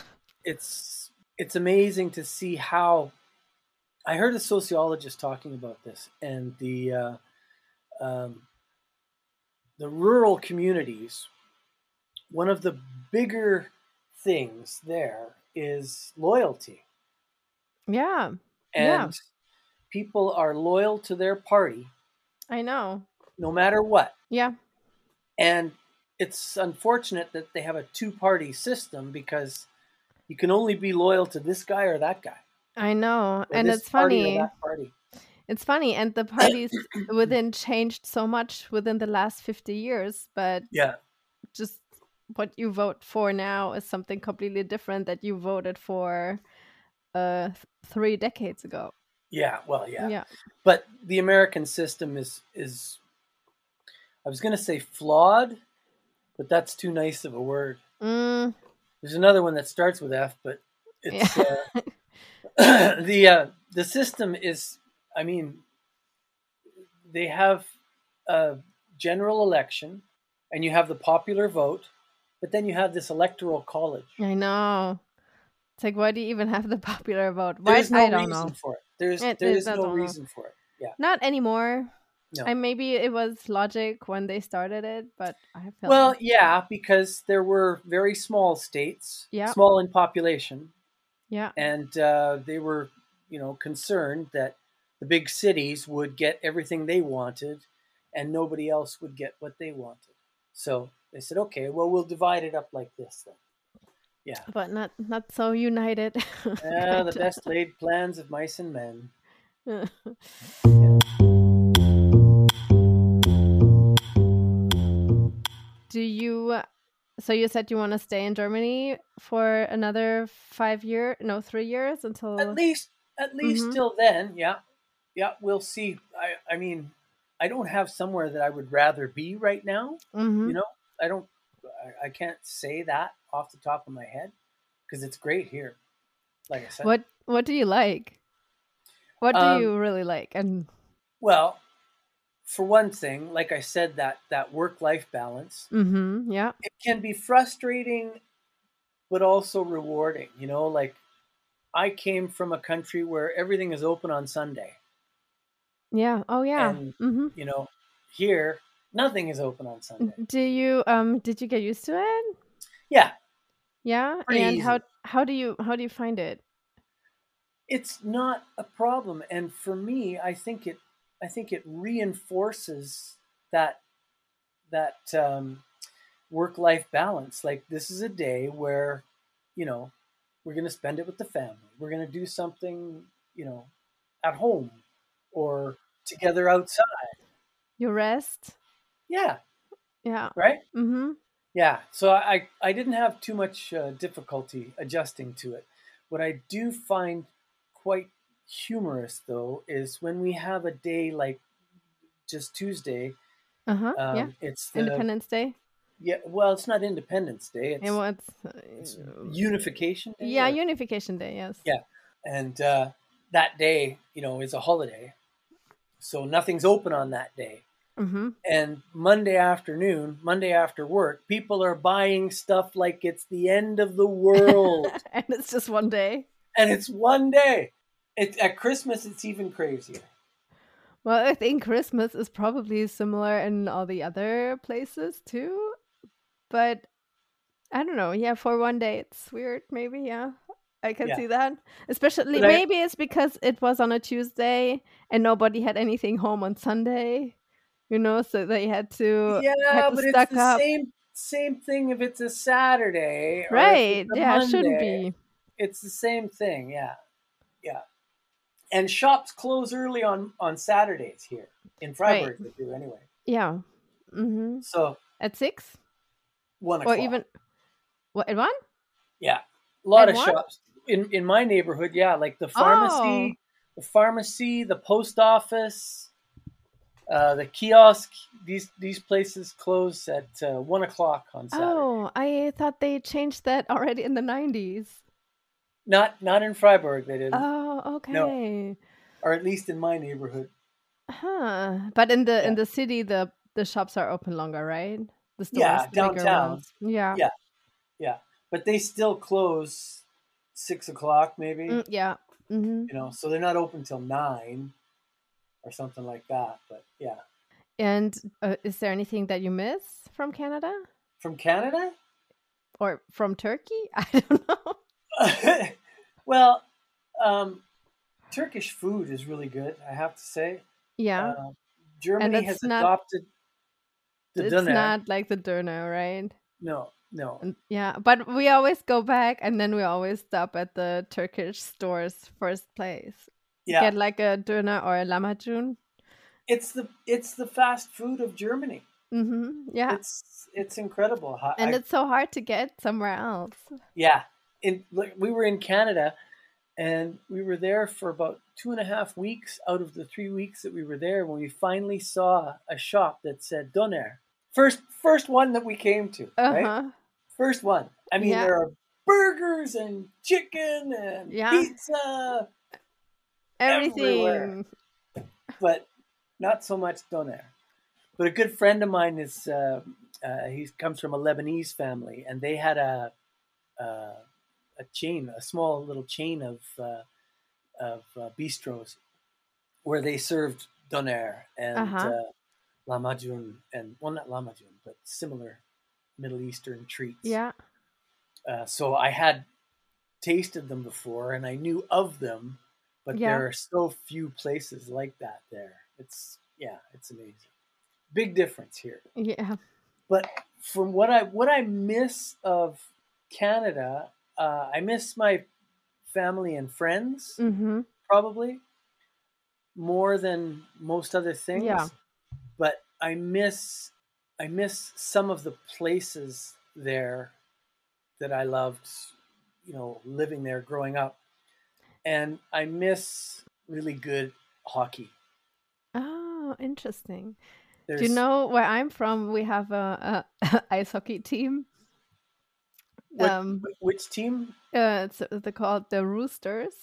Speaker 2: it's it's amazing to see how I heard a sociologist talking about this and the uh, um, the rural communities. One of the bigger things there is loyalty,
Speaker 1: yeah,
Speaker 2: and
Speaker 1: Yeah.
Speaker 2: people are loyal to their party
Speaker 1: I know.
Speaker 2: no matter what.
Speaker 1: Yeah,
Speaker 2: And it's unfortunate that they have a two-party system because you can only be loyal to this guy or that guy.
Speaker 1: I know, and it's funny. It's funny, and the parties *coughs* within changed so much within the last fifty years, but
Speaker 2: Yeah,
Speaker 1: just what you vote for now is something completely different that you voted for uh three decades ago.
Speaker 2: yeah. Well, yeah.
Speaker 1: yeah.
Speaker 2: But the American system is is I was going to say flawed, but that's too nice of a word.
Speaker 1: Mm,
Speaker 2: There's another one that starts with F, but it's
Speaker 1: Yeah.
Speaker 2: uh, *laughs* *coughs* the uh, the system is. I mean, they have a general election, and you have the popular vote, but then you have this electoral college.
Speaker 1: I know. It's like, why do you even have the *laughs* popular vote? Why?
Speaker 2: There's no
Speaker 1: I don't
Speaker 2: reason
Speaker 1: know.
Speaker 2: for it. There's
Speaker 1: It-
Speaker 2: there
Speaker 1: it-
Speaker 2: is no
Speaker 1: don't know.
Speaker 2: reason for it. Yeah.
Speaker 1: Not anymore.
Speaker 2: No.
Speaker 1: I maybe it was logic when they started it, but I feel
Speaker 2: Well,
Speaker 1: like-
Speaker 2: yeah, because there were very small states,
Speaker 1: Yeah.
Speaker 2: small in population,
Speaker 1: yeah,
Speaker 2: and uh, they were, you know, concerned that the big cities would get everything they wanted, and nobody else would get what they wanted. So they said, okay, well, we'll divide it up like this then. Yeah,
Speaker 1: but not not so united.
Speaker 2: Ah, *laughs* the best laid plans of mice and men. *laughs*
Speaker 1: Do you? So you said you want to stay in Germany for another five year, no, three years until.
Speaker 2: At least, at least
Speaker 1: Mhm.
Speaker 2: till then, yeah, yeah, we'll see. I, I mean, I don't have somewhere that I would rather be right now.
Speaker 1: Mhm.
Speaker 2: you know i don't I, I can't say that off the top of my head because it's great here like i said
Speaker 1: What What do you like? What do
Speaker 2: Um,
Speaker 1: you really like? And
Speaker 2: well for one thing like i said that that work life balance
Speaker 1: mm-hmm, yeah,
Speaker 2: it can be frustrating but also rewarding you know like i came from a country where everything is open on sunday
Speaker 1: yeah. Oh yeah.
Speaker 2: And-
Speaker 1: mm-hmm.
Speaker 2: you know here nothing is open on sunday
Speaker 1: Do you um? Did you get used to it?
Speaker 2: yeah
Speaker 1: Yeah.
Speaker 2: Pretty
Speaker 1: and how how do you how do you find it?
Speaker 2: it's not a problem and for me i think it i think it reinforces that that um, work life balance. Like this is a day where, you know, we're going to spend it with the family. We're going to do something, you know, at home or together outside.
Speaker 1: You rest.
Speaker 2: Yeah.
Speaker 1: Yeah.
Speaker 2: Right.
Speaker 1: Mm-hmm.
Speaker 2: Yeah. So I I didn't have too much uh, difficulty adjusting to it. What I do find quite humorous though is when we have a day like just Tuesday.
Speaker 1: Uh huh.
Speaker 2: Um,
Speaker 1: yeah.
Speaker 2: It's the,
Speaker 1: Independence Day.
Speaker 2: Yeah. Well, it's not Independence Day. It's,
Speaker 1: And what's
Speaker 2: it's
Speaker 1: uh,
Speaker 2: Unification Day.
Speaker 1: yeah,
Speaker 2: or-
Speaker 1: Unification Day. Yes.
Speaker 2: Yeah. and uh, that day, you know, is a holiday, so nothing's open on that day.
Speaker 1: Mm-hmm.
Speaker 2: And Monday afternoon, Monday after work, people are buying stuff like it's the end of the world, *laughs*
Speaker 1: and it's just one day.
Speaker 2: and it's one day. It, at Christmas, it's even crazier.
Speaker 1: Well, I think Christmas is probably similar in all the other places too. But I don't know. Yeah, for one day it's weird, maybe. Yeah. I can
Speaker 2: Yeah.
Speaker 1: see that. Especially
Speaker 2: I-
Speaker 1: maybe it's because it was on a Tuesday and nobody had anything home on Sunday. You know, so they had to
Speaker 2: yeah,
Speaker 1: had to
Speaker 2: but it's the
Speaker 1: up.
Speaker 2: same same thing if it's a Saturday,
Speaker 1: Right.
Speaker 2: it's a
Speaker 1: Yeah, it shouldn't be.
Speaker 2: It's the same thing. Yeah. And shops close early on on Saturdays here in Freiburg. They do anyway.
Speaker 1: Yeah. Mm-hmm.
Speaker 2: So
Speaker 1: At six?
Speaker 2: one
Speaker 1: Or even what at one?
Speaker 2: Yeah, a lot
Speaker 1: At
Speaker 2: of
Speaker 1: one?
Speaker 2: shops in in my neighborhood. Yeah, like the pharmacy,
Speaker 1: Oh.
Speaker 2: the pharmacy, the post office, uh, the kiosk. These these places close at uh, one o'clock on Saturday.
Speaker 1: Oh, I thought they changed that already in the nineties.
Speaker 2: Not not in Freiburg. They didn't,
Speaker 1: Oh, okay.
Speaker 2: or at least in my neighborhood.
Speaker 1: Huh. But in the in the city the the shops are open longer, right? The stores,
Speaker 2: Yeah, downtown.
Speaker 1: Yeah.
Speaker 2: Yeah. Yeah, but they still close six o'clock, maybe.
Speaker 1: Mm, yeah. hmm
Speaker 2: You know, so they're not open till nine or something like that. But yeah,
Speaker 1: And uh, is there anything that you miss from Canada
Speaker 2: from Canada.
Speaker 1: or from Turkey? *laughs* I don't know. *laughs*
Speaker 2: well, um, Turkish food is really good. I have to say.
Speaker 1: Yeah.
Speaker 2: Uh, Germany has
Speaker 1: not-
Speaker 2: adopted the
Speaker 1: it's not like the doner, right?
Speaker 2: No, no.
Speaker 1: And, yeah, but we always go back and then we always stop at the Turkish store's first place.
Speaker 2: Yeah,
Speaker 1: Get like a doner or a lahmacun.
Speaker 2: it's the it's the fast food of Germany.
Speaker 1: hmm Yeah.
Speaker 2: It's it's incredible.
Speaker 1: And
Speaker 2: I-
Speaker 1: it's so hard to get somewhere else.
Speaker 2: Yeah, in like, we were in Canada, and we were there for about two and a half weeks out of the three weeks that we were there. When we finally saw a shop that said doner, first first one that we came to,
Speaker 1: Uh
Speaker 2: right? First one. I mean,
Speaker 1: Yeah.
Speaker 2: there are burgers and chicken and
Speaker 1: Yeah.
Speaker 2: pizza, Everywhere.
Speaker 1: Everything.
Speaker 2: but not so much doner. But a good friend of mine is uh, uh, he comes from a Lebanese family, and they had a uh, a chain, a small little chain of uh, of uh, bistros where they served doner and
Speaker 1: Uh-huh.
Speaker 2: uh, lahmacun, and well, not lahmacun, but similar Middle Eastern treats.
Speaker 1: Yeah.
Speaker 2: Uh, so I had tasted them before, and I knew of them, but
Speaker 1: Yeah.
Speaker 2: there are so few places like that there. It's yeah, it's amazing. Big difference here.
Speaker 1: Yeah.
Speaker 2: But from what I what I miss of Canada, uh, I miss my family and friends
Speaker 1: Mm-hmm.
Speaker 2: probably more than most other things.
Speaker 1: Yeah.
Speaker 2: But I miss I miss some of the places there that I loved, you know, living there growing up. And I miss really good hockey.
Speaker 1: Oh, interesting.
Speaker 2: There's,
Speaker 1: Do you know where I'm from? We have a, a *laughs* ice hockey team.
Speaker 2: What-
Speaker 1: Um,
Speaker 2: which team?
Speaker 1: uh, it's they're called the Roosters.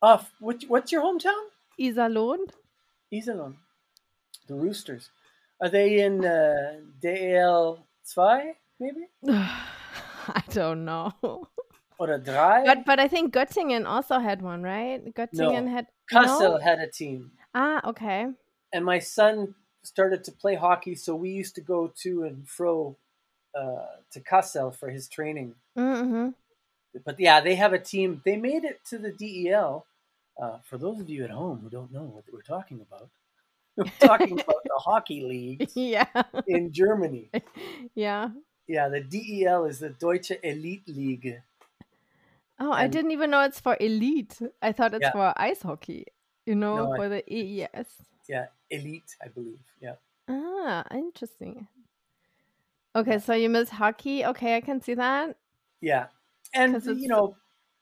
Speaker 2: Uh, which, what's your hometown?
Speaker 1: Iserlohn.
Speaker 2: Iserlohn. The Roosters. Are they in uh, DEL2 maybe? *sighs*
Speaker 1: I don't know.
Speaker 2: Or a drei?
Speaker 1: But but I think Göttingen also had one, right? Göttingen had
Speaker 2: Kassel
Speaker 1: no?
Speaker 2: had a team.
Speaker 1: Ah, okay.
Speaker 2: and my son started to play hockey, so we used to go to and fro uh, to Kassel for his training.
Speaker 1: Mm-hmm.
Speaker 2: But yeah, they have a team. They made it to the DEL. Uh, for those of you at home who don't know what we're talking about, *laughs* I'm talking about the *laughs* hockey league
Speaker 1: yeah.
Speaker 2: in Germany. *laughs*
Speaker 1: Yeah.
Speaker 2: Yeah, the DEL is the Deutsche Elite League.
Speaker 1: Oh, I didn't even know it's for elite. I thought it's
Speaker 2: Yeah.
Speaker 1: for ice hockey. You know,
Speaker 2: No, I-
Speaker 1: for the EES.
Speaker 2: Yeah, Elite, I believe. Yeah.
Speaker 1: Ah, interesting. Okay, so you miss hockey. Okay, I can see that.
Speaker 2: Yeah. and you know,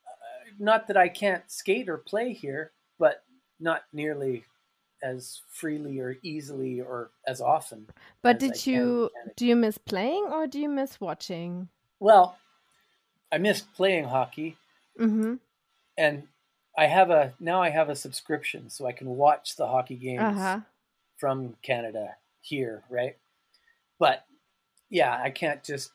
Speaker 2: uh, not that I can't skate or play here, but not nearly as freely or easily or as often.
Speaker 1: But
Speaker 2: as
Speaker 1: did
Speaker 2: can in
Speaker 1: you
Speaker 2: Canada.
Speaker 1: do you miss playing or do you miss watching?
Speaker 2: Well, I missed playing hockey
Speaker 1: Mm-hmm.
Speaker 2: and I have a now I have a subscription so I can watch the hockey games
Speaker 1: Uh-huh.
Speaker 2: from Canada here, right? But yeah, I can't just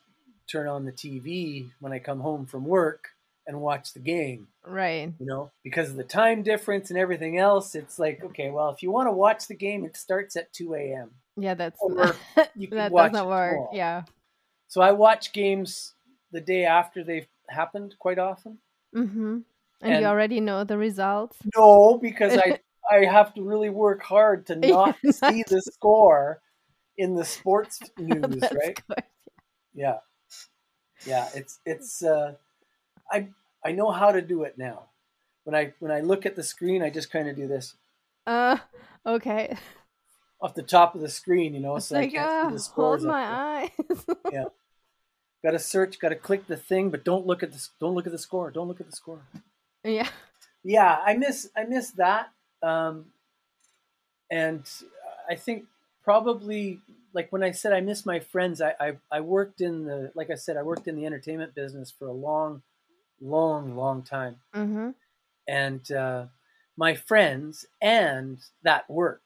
Speaker 2: turn on the TV when I come home from work and watch the game,
Speaker 1: Right.
Speaker 2: you know, because of the time difference and everything else. It's like, okay, well, if you want to watch the game, it starts at 2 a.m.
Speaker 1: Yeah, that's
Speaker 2: Or *laughs* You can
Speaker 1: that
Speaker 2: watch
Speaker 1: doesn't work.
Speaker 2: tomorrow.
Speaker 1: Yeah.
Speaker 2: So I watch games the day after they've happened quite often.
Speaker 1: Mm-hmm. And,
Speaker 2: And-
Speaker 1: you already know the results.
Speaker 2: No, because I *laughs* I have to really work hard to not *laughs* see the score in the sports *laughs* news, right?
Speaker 1: good.
Speaker 2: Yeah. Yeah, it's it's uh I I know how to do it now. When I when I look at the screen, I just kind of do this
Speaker 1: Uh, okay.
Speaker 2: off the top of the screen, you know,
Speaker 1: It's
Speaker 2: so I
Speaker 1: like,
Speaker 2: can't
Speaker 1: ah,
Speaker 2: see the scores.
Speaker 1: hold my eyes. *laughs*
Speaker 2: Got to search, got to click the thing, but don't look at the don't look at the score. Don't look at the score.
Speaker 1: yeah.
Speaker 2: yeah i miss i miss that um and i think probably like when i said i miss my friends I, I i worked in the like i said i worked in the entertainment business for a long long long time
Speaker 1: Mm-hmm.
Speaker 2: and uh my friends and that work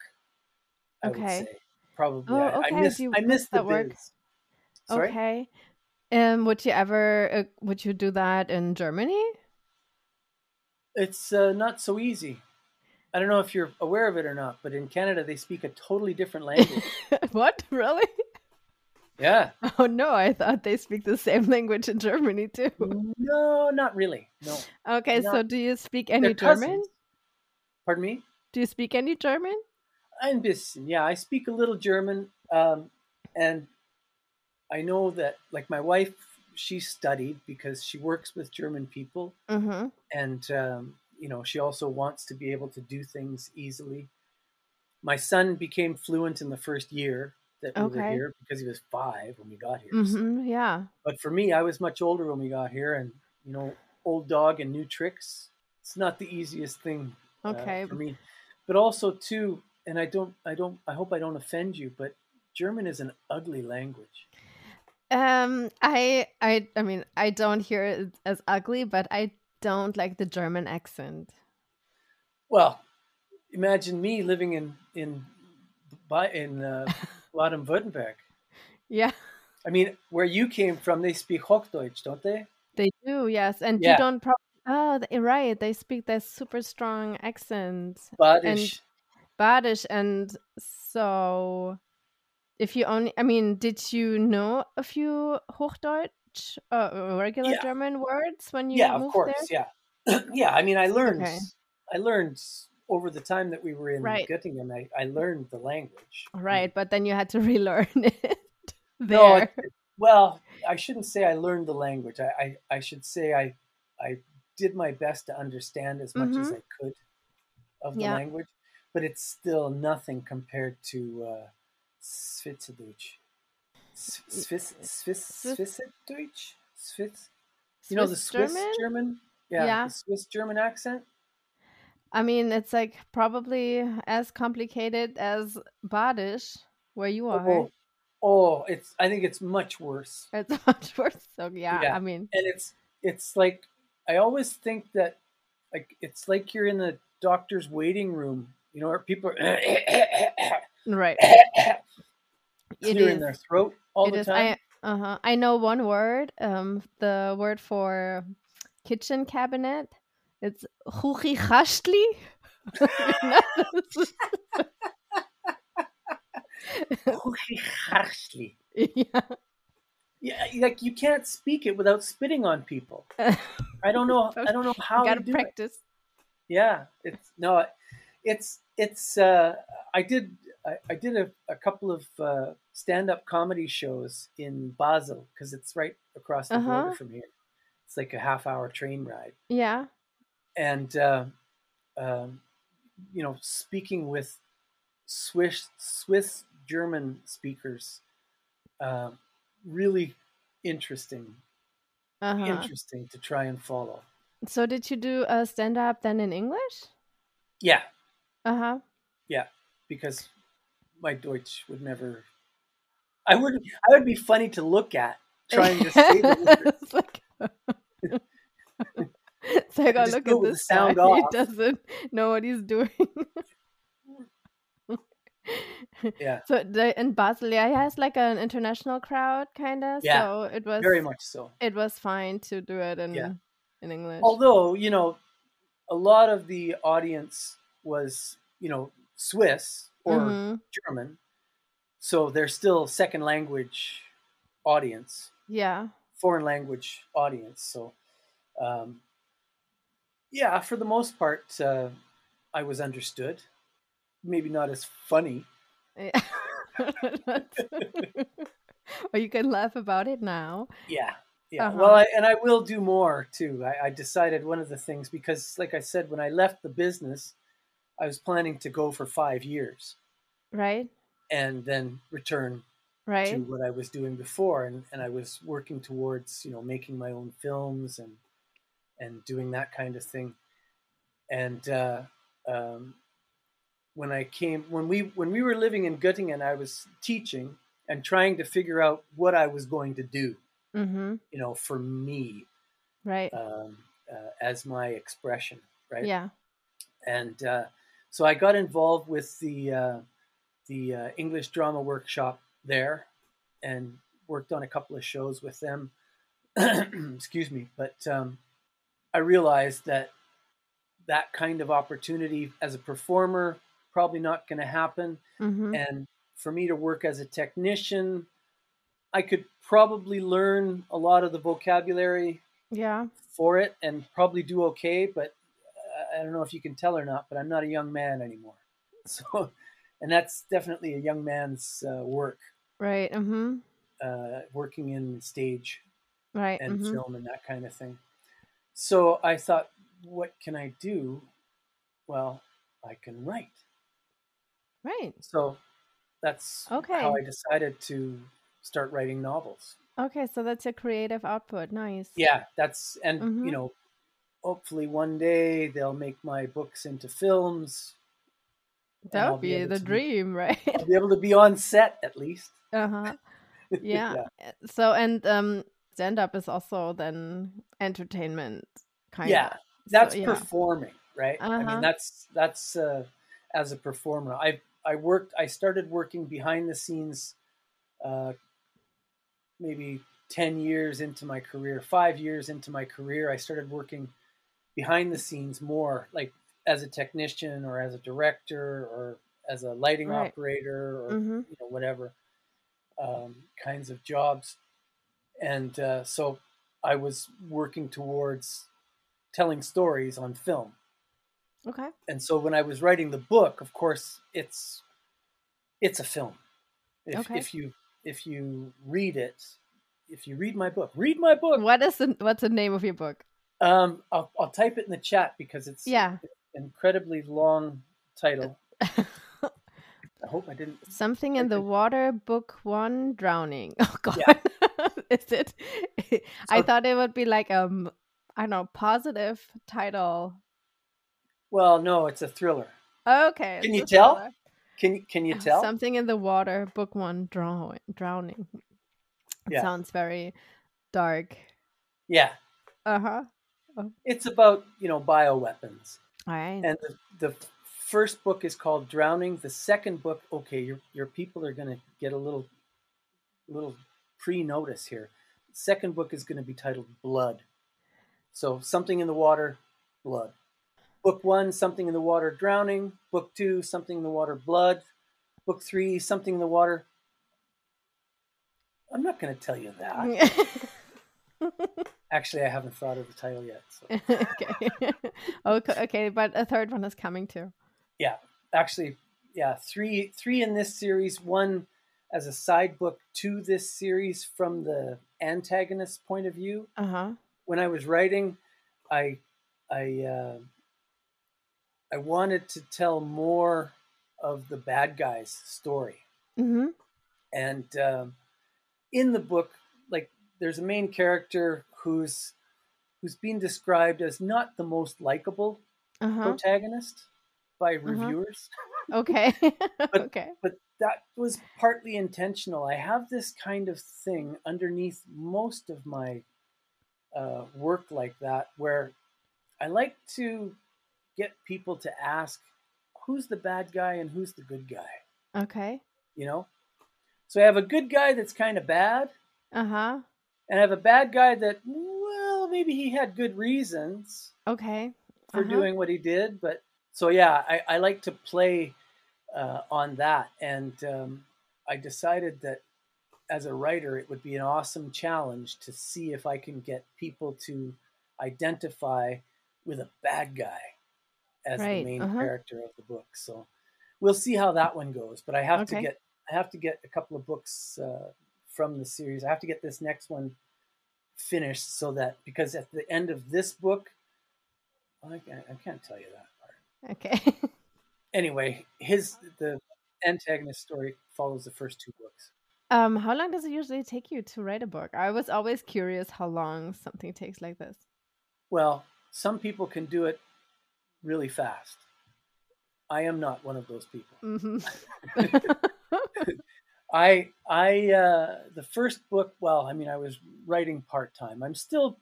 Speaker 2: i would
Speaker 1: Okay.
Speaker 2: say probably
Speaker 1: Oh,
Speaker 2: I,
Speaker 1: okay,
Speaker 2: I miss
Speaker 1: you
Speaker 2: i miss
Speaker 1: miss
Speaker 2: the
Speaker 1: that work? Okay. Um, would you ever uh, would you do that in Germany?
Speaker 2: it's uh, not so easy i don't know if you're aware of it or not but in canada they speak a totally different language *laughs*
Speaker 1: what? Really?
Speaker 2: yeah
Speaker 1: Oh no, I thought they speak the same language in Germany too.
Speaker 2: No, not really. No.
Speaker 1: Okay, so do you speak
Speaker 2: They're
Speaker 1: any German?
Speaker 2: cousins. Pardon me?
Speaker 1: Do you speak any German?
Speaker 2: Ein bisschen. Yeah, I speak a little German. Um, and I know that, like, my wife, she studied because she works with German people.
Speaker 1: Mm-hmm.
Speaker 2: And, um, you know, she also wants to be able to do things easily. My son became fluent in the first year that we were here because he was five when we got here.
Speaker 1: Mm-hmm. Yeah.
Speaker 2: But for me, I was much older when we got here, and you know, old dog and new tricks. It's not the easiest thing uh,
Speaker 1: Okay.
Speaker 2: for me. But also too, and I don't, I don't, I hope I don't offend you, but German is an ugly language.
Speaker 1: Um, I, I, I mean, I don't hear it as ugly, but I don't like the German accent.
Speaker 2: Well, imagine me living in in in uh, *laughs* Baden-Württemberg.
Speaker 1: Yeah,
Speaker 2: I mean, where you came from, they speak Hochdeutsch, don't they?
Speaker 1: they do. Yes, and
Speaker 2: Yeah.
Speaker 1: you don't. Pro- oh, right. They speak that super strong accent,
Speaker 2: Badisch.
Speaker 1: Badisch, and so if you only, I mean, did you know a few Hochdeutsch, uh, regular
Speaker 2: Yeah.
Speaker 1: German words when you
Speaker 2: yeah, of course. Yeah, *clears throat* yeah. I mean, I learned.
Speaker 1: Okay.
Speaker 2: I learned over the time that we were in
Speaker 1: Right.
Speaker 2: Göttingen. I, I learned the language.
Speaker 1: Right, but then you had to *laughs* relearn it *laughs*
Speaker 2: No,
Speaker 1: there.
Speaker 2: it- well, I shouldn't say I learned the language. I, I, I should say I, I did my best to understand as much as I could of the
Speaker 1: Mm-hmm. Yeah.
Speaker 2: language, but it's still nothing compared to uh, Schweizerdeutsch. Swiss, Swiss,
Speaker 1: Swiss-
Speaker 2: Schweizerdeutsch? Swiss? You know the
Speaker 1: Swiss German?
Speaker 2: German? Yeah,
Speaker 1: Yeah.
Speaker 2: Swiss German accent.
Speaker 1: I mean, it's like probably as complicated as Badisch, where you are.
Speaker 2: Oh, oh, it's. I think it's much worse.
Speaker 1: It's *laughs* much worse. So yeah,
Speaker 2: Yeah.
Speaker 1: I mean,
Speaker 2: and it's it's like I always think that like it's like you're in the doctor's waiting room, you know, where people are
Speaker 1: right. *coughs* *coughs* It
Speaker 2: clearing
Speaker 1: is.
Speaker 2: their throat all
Speaker 1: It
Speaker 2: the
Speaker 1: is.
Speaker 2: time.
Speaker 1: I uh huh. I know one word. Um, the word for kitchen cabinet. It's Chuchichäschtli.
Speaker 2: Harshly. *laughs*
Speaker 1: yeah.
Speaker 2: Yeah, like you can't speak it without spitting on people. I don't know. I don't know *laughs* how
Speaker 1: Gotta
Speaker 2: to do it.
Speaker 1: practice.
Speaker 2: Yeah, it's no, it's it's uh, I did I, I did a, a couple of uh, stand up comedy shows in Basel because it's right across the
Speaker 1: Uh-huh.
Speaker 2: border from here. It's like a half hour train ride,
Speaker 1: Yeah.
Speaker 2: and uh, um, you know, speaking with Swiss Swiss German speakers, uh, really interesting,
Speaker 1: Uh-huh.
Speaker 2: interesting to try and follow.
Speaker 1: So did you do a stand up then in English?
Speaker 2: Yeah,
Speaker 1: Uh-huh.
Speaker 2: yeah, because my Deutsch would never. I wouldn't. I would be funny to look at trying to say the *laughs* words.
Speaker 1: it's like *laughs* so I gotta look at this guy.
Speaker 2: sound *laughs*
Speaker 1: He doesn't know what he's doing.
Speaker 2: Yeah,
Speaker 1: so the, in Basel, yeah, has like an international crowd, kind of.
Speaker 2: Yeah,
Speaker 1: So it was
Speaker 2: very much so.
Speaker 1: it was fine to do it in
Speaker 2: Yeah.
Speaker 1: in English.
Speaker 2: Although you know, a lot of the audience was you know Swiss or
Speaker 1: Mhm.
Speaker 2: German, so they're still second language audience,
Speaker 1: Yeah.
Speaker 2: foreign language audience. So, um, yeah, for the most part, uh, I was understood. Maybe not as funny. *laughs*
Speaker 1: Yeah. or you can laugh about it now.
Speaker 2: Yeah, yeah.
Speaker 1: Uh-huh.
Speaker 2: Well, I, and I will do more too. I, I decided one of the things because, like I said, when I left the business, I was planning to go for five years
Speaker 1: Right?
Speaker 2: and then return
Speaker 1: Right?
Speaker 2: to what I was doing before, and, and I was working towards you know making my own films and and doing that kind of thing. And uh, um, when I came, when we when we were living in Göttingen, I was teaching and trying to figure out what I was going to do,
Speaker 1: Mm-hmm.
Speaker 2: you know, for me
Speaker 1: Right.
Speaker 2: um, uh, as my expression, right?
Speaker 1: Yeah.
Speaker 2: and uh, so I got involved with the uh, the uh, English drama workshop there, and worked on a couple of shows with them. *clears throat* Excuse me, but um, I realized that that kind of opportunity as a performer probably not going to happen,
Speaker 1: Mm-hmm.
Speaker 2: and for me to work as a technician, I could probably learn a lot of the vocabulary
Speaker 1: Yeah.
Speaker 2: for it and probably do okay, but I don't know if you can tell or not, but I'm not a young man anymore. *laughs* So, and that's definitely a young man's uh, work,
Speaker 1: Right. Mm-hmm.
Speaker 2: uh, working in stage
Speaker 1: Right.
Speaker 2: and
Speaker 1: mhm.
Speaker 2: film and that kind of thing. So I thought, what can I do? Well, I can write.
Speaker 1: Right.
Speaker 2: So that's
Speaker 1: Okay.
Speaker 2: how I decided to start writing novels.
Speaker 1: Okay. So that's a creative output. Nice.
Speaker 2: Yeah, that's and
Speaker 1: Mhm.
Speaker 2: you know, hopefully one day they'll make my books into films.
Speaker 1: That would be
Speaker 2: able
Speaker 1: the
Speaker 2: to-
Speaker 1: dream, *laughs* right?
Speaker 2: I'll be able to be on set at least.
Speaker 1: uh-huh. *laughs* Yeah. So and um stand up is also then entertainment kind
Speaker 2: yeah,
Speaker 1: of.
Speaker 2: that's
Speaker 1: yeah.
Speaker 2: That's performing, right? I
Speaker 1: Uh-huh.
Speaker 2: mean, that's that's uh, as a performer. I I worked. I started working behind the scenes, uh, maybe ten years into my career, five years into my career. I started working behind the scenes more, like as a technician or as a director or as a lighting
Speaker 1: Right.
Speaker 2: operator or
Speaker 1: Mhm.
Speaker 2: you know whatever um, kinds of jobs and uh, so i was working towards telling stories on film
Speaker 1: Okay.
Speaker 2: and so when i was writing the book of course it's it's a film if,
Speaker 1: Okay.
Speaker 2: if you if you read it if you read my book read my book
Speaker 1: What is the what's the name of your book?
Speaker 2: Um, I'll, I'll type it in the chat because it's
Speaker 1: Yeah.
Speaker 2: incredibly long title *laughs* i hope i didn't
Speaker 1: Something in the water, book one, drowning. *laughs* Oh God,
Speaker 2: Yeah. *laughs*
Speaker 1: is it? I thought it would be like um, I don't know, positive title.
Speaker 2: well no it's a thriller
Speaker 1: Okay.
Speaker 2: Can you tell?
Speaker 1: thriller.
Speaker 2: can you can you tell
Speaker 1: Something in the water, book one, drow- drowning. It
Speaker 2: Yeah.
Speaker 1: sounds very dark.
Speaker 2: yeah
Speaker 1: Uh huh.
Speaker 2: It's about you know bioweapons.
Speaker 1: All right.
Speaker 2: and the, the first book is called drowning. The second book okay your your people are going to get a little little pre-notice here. Second book is going to be titled blood. So something in the water blood. Book one something in the water drowning. Book two something in the water blood. Book three something in the water. I'm not going to tell you that *laughs* actually i haven't thought of the title yet so *laughs*
Speaker 1: okay. *laughs* okay. Okay, but a third one is coming too.
Speaker 2: Yeah, actually, yeah, three three in this series. One as a side book to this series from the antagonist point of view.
Speaker 1: Uh huh.
Speaker 2: When I was writing, I I uh, I wanted to tell more of the bad guy's story,
Speaker 1: Mm-hmm.
Speaker 2: and um, in the book, like there's a main character who's who's being described as not the most likable
Speaker 1: Uh huh.
Speaker 2: protagonist by reviewers. *laughs*
Speaker 1: Okay. but, okay.
Speaker 2: but that was partly intentional. I have this kind of thing underneath most of my uh, work like that, where I like to get people to ask, "Who's the bad guy and who's the good guy?"
Speaker 1: Okay.
Speaker 2: You know. So I have a good guy that's kind of bad,
Speaker 1: Uh huh.
Speaker 2: And I have a bad guy that, well, maybe he had good reasons
Speaker 1: Okay.
Speaker 2: for
Speaker 1: Uh-huh.
Speaker 2: doing what he did. But so yeah, I, I like to play uh, on that, and um, I decided that as a writer, it would be an awesome challenge to see if I can get people to identify with a bad guy as
Speaker 1: Right,
Speaker 2: the main
Speaker 1: uh-huh.
Speaker 2: character of the book. So we'll see how that one goes. But I have to get I have to get a couple of books uh, from the series. I have to get this next one finished so that because at the end of this book, I can't, I can't tell you that part.
Speaker 1: Okay. *laughs*
Speaker 2: Anyway, his the antagonist story follows the first two books.
Speaker 1: um, how long does it usually take you to write a book? I was always curious how long something takes like this.
Speaker 2: Well, some people can do it really fast. I am not one of those people.
Speaker 1: hmm *laughs* *laughs*
Speaker 2: I I uh, the first book. Well, I mean, I was writing part time. I'm still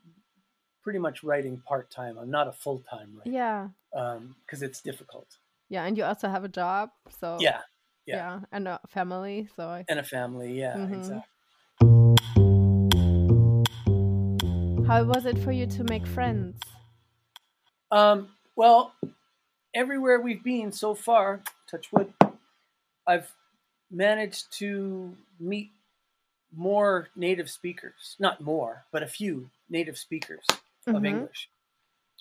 Speaker 2: pretty much writing part time. I'm not a full time writer
Speaker 1: yeah.
Speaker 2: because it's difficult.
Speaker 1: Yeah. And you also have a job. So,
Speaker 2: Yeah,
Speaker 1: yeah.
Speaker 2: yeah.
Speaker 1: And a family. So, I,
Speaker 2: and a family. Yeah,
Speaker 1: Mhm.
Speaker 2: exactly.
Speaker 1: how was it for you to make friends?
Speaker 2: Um, well, everywhere we've been so far, touch wood, I've managed to meet more native speakers. Not more, but a few native speakers of
Speaker 1: Mhm.
Speaker 2: English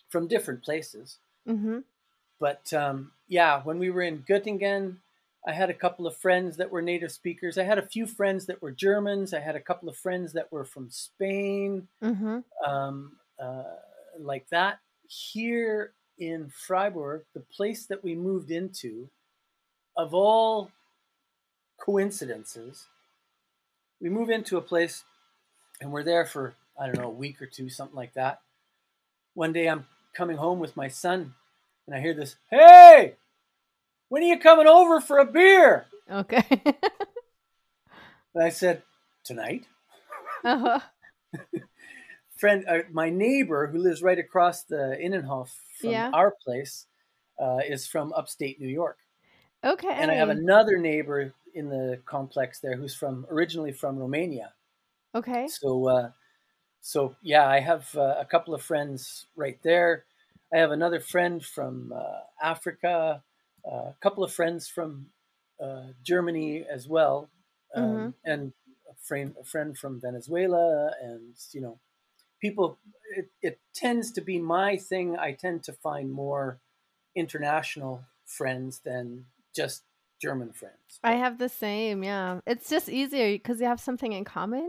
Speaker 2: from different places.
Speaker 1: Mm-hmm.
Speaker 2: But um, yeah, when we were in Göttingen, I had a couple of friends that were native speakers. I had a few friends that were Germans. I had a couple of friends that were from Spain
Speaker 1: Mm-hmm.
Speaker 2: um, uh, like that. Here in Freiburg, the place that we moved into, of all coincidences, we move into a place and we're there for, I don't know, a week or two, something like that. One day I'm coming home with my son and I hear this, hey, when are you coming over for a beer?
Speaker 1: Okay. *laughs*
Speaker 2: And I said, tonight. *laughs*
Speaker 1: uh-huh. *laughs*
Speaker 2: friend, uh, my neighbor who lives right across the Innenhof from
Speaker 1: Yeah.
Speaker 2: our place, uh, is from upstate New York,
Speaker 1: Okay.
Speaker 2: and I have another neighbor in the complex there who's from originally from Romania.
Speaker 1: Okay.
Speaker 2: So, uh, so yeah, I have uh, a couple of friends right there. I have another friend from uh, Africa, uh, a couple of friends from uh, Germany as well, um,
Speaker 1: Mhm.
Speaker 2: and a friend, a friend from Venezuela, and you know, people. It, it tends to be my thing. I tend to find more international friends than just German friends.
Speaker 1: I have the same. Yeah. It's just easier because you have something in common.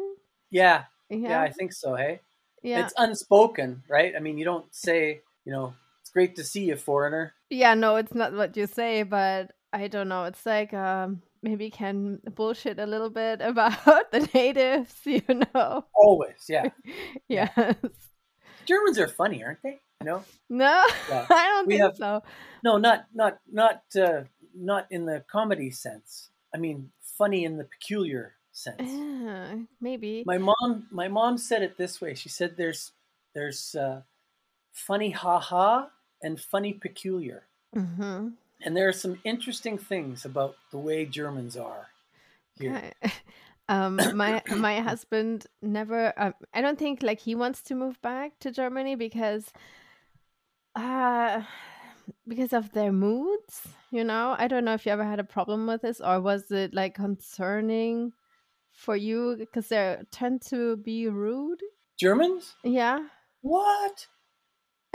Speaker 2: yeah, yeah,
Speaker 1: Yeah.
Speaker 2: I think so. Hey.
Speaker 1: Yeah.
Speaker 2: it's unspoken, right? I mean, you don't say, you know, it's great to see you, foreigner.
Speaker 1: Yeah, no, it's not what you say, but I don't know. It's like um maybe can bullshit a little bit *laughs* about the natives, *laughs* you know.
Speaker 2: Always, yeah. *laughs*
Speaker 1: Yes.
Speaker 2: Germans are funny, aren't they? No.
Speaker 1: No,
Speaker 2: Yeah.
Speaker 1: I don't
Speaker 2: We
Speaker 1: think
Speaker 2: have-
Speaker 1: so.
Speaker 2: no, not not not uh, not in the comedy sense. I mean, funny in the peculiar sense.
Speaker 1: Yeah, maybe.
Speaker 2: My mom, my mom said it this way. She said, "There's there's uh, funny ha ha and funny peculiar."
Speaker 1: hmm
Speaker 2: And there are some interesting things about the way Germans are here.
Speaker 1: Okay. *laughs* Um, my my *coughs* husband never. Um, I don't think like he wants to move back to Germany because, uh, because of their moods. You know, I don't know if you ever had a problem with this, or was it like concerning for you because they tend to be rude?
Speaker 2: Germans?
Speaker 1: Yeah,
Speaker 2: What? *laughs*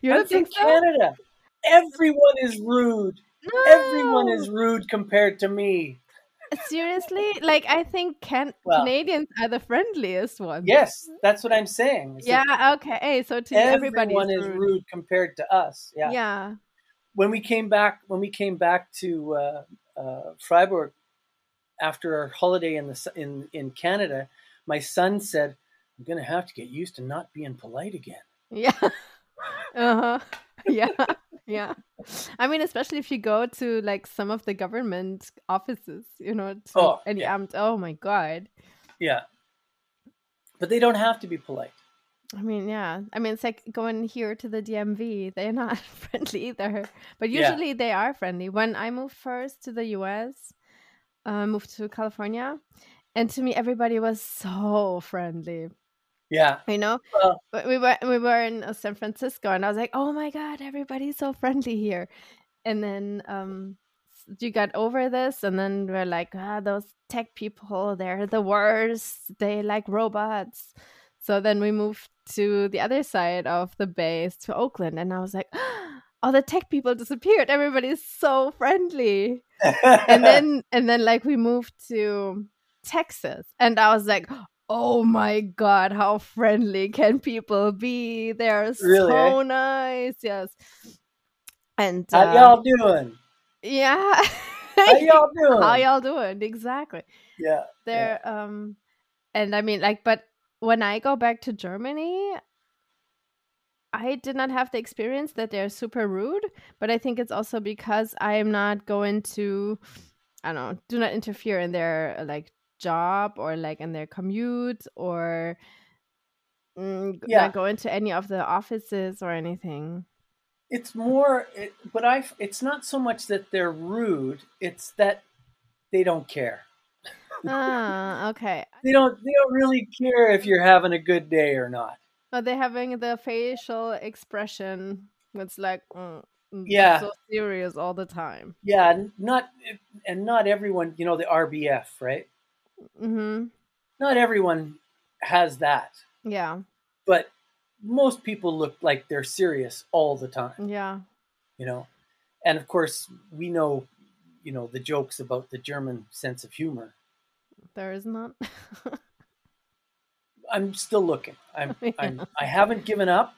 Speaker 1: you don't
Speaker 2: I'm
Speaker 1: think so?
Speaker 2: Canada. Everyone is rude.
Speaker 1: No.
Speaker 2: Everyone is rude compared to me.
Speaker 1: Seriously? Like I think can
Speaker 2: Well-
Speaker 1: Canadians are the friendliest ones.
Speaker 2: Yes, that's what I'm saying. It's like
Speaker 1: Yeah, okay. So to
Speaker 2: everyone
Speaker 1: is
Speaker 2: is
Speaker 1: rude.
Speaker 2: rude compared to us. Yeah.
Speaker 1: Yeah.
Speaker 2: When we came back, when we came back to uh, uh, Freiburg after our holiday in the in in Canada, my son said, "I'm going to have to get used to not being polite again."
Speaker 1: Yeah. *laughs* uh-huh. *laughs* Yeah. Yeah. I mean, especially if you go to like some of the government offices, you know, to
Speaker 2: Oh,
Speaker 1: any
Speaker 2: yeah.
Speaker 1: amt. Oh my god.
Speaker 2: Yeah. But they don't have to be polite.
Speaker 1: I mean, yeah. I mean, it's like going here to the DMV. They're not *laughs* friendly either, but
Speaker 2: Yeah.
Speaker 1: usually they are friendly. When I moved first to the US, uh, moved to California, and to me, everybody was so friendly.
Speaker 2: Yeah.
Speaker 1: You know,
Speaker 2: Well,
Speaker 1: we were we were in uh, San Francisco, and I was like, "Oh my god, everybody's so friendly here." And then um, you got over this, and then we're like, "Ah, those tech people, they're the worst. They like robots." So then we moved to the other side of the base to Oakland, and I was like, *gasps* "Oh, the tech people disappeared. Everybody's so friendly." *laughs* and then and then like we moved to Texas and I was like oh my god how friendly can people be they're
Speaker 2: Really,
Speaker 1: so
Speaker 2: eh?
Speaker 1: nice yes and
Speaker 2: how
Speaker 1: uh,
Speaker 2: y'all doing?
Speaker 1: yeah
Speaker 2: How y'all *laughs* doing?
Speaker 1: how y'all doing exactly
Speaker 2: yeah.
Speaker 1: they're um and I mean like but when I go back to Germany I did not have the experience that they're super rude, but I think it's also because I am not going to, I don't know, do not interfere in their like job or like in their commute or mm,
Speaker 2: Yeah.
Speaker 1: not go into any of the offices or anything.
Speaker 2: It's more, it, but I. It's not so much that they're rude. It's that they don't care.
Speaker 1: Ah, okay. *laughs*
Speaker 2: They don't. They don't really care if you're having a good day or not.
Speaker 1: Are they having the facial expression? It's like mm, mm,
Speaker 2: Yeah.
Speaker 1: so serious all the time.
Speaker 2: Yeah, not and not everyone. You know the RBF, right?
Speaker 1: Mm-hmm.
Speaker 2: Not everyone has that,
Speaker 1: Yeah,
Speaker 2: but most people look like they're serious all the time.
Speaker 1: yeah.
Speaker 2: You know, and of course we know, you know, the jokes about the German sense of humor.
Speaker 1: There is not. *laughs*
Speaker 2: I'm still looking. I'm, *laughs*
Speaker 1: Yeah.
Speaker 2: I'm I haven't given up,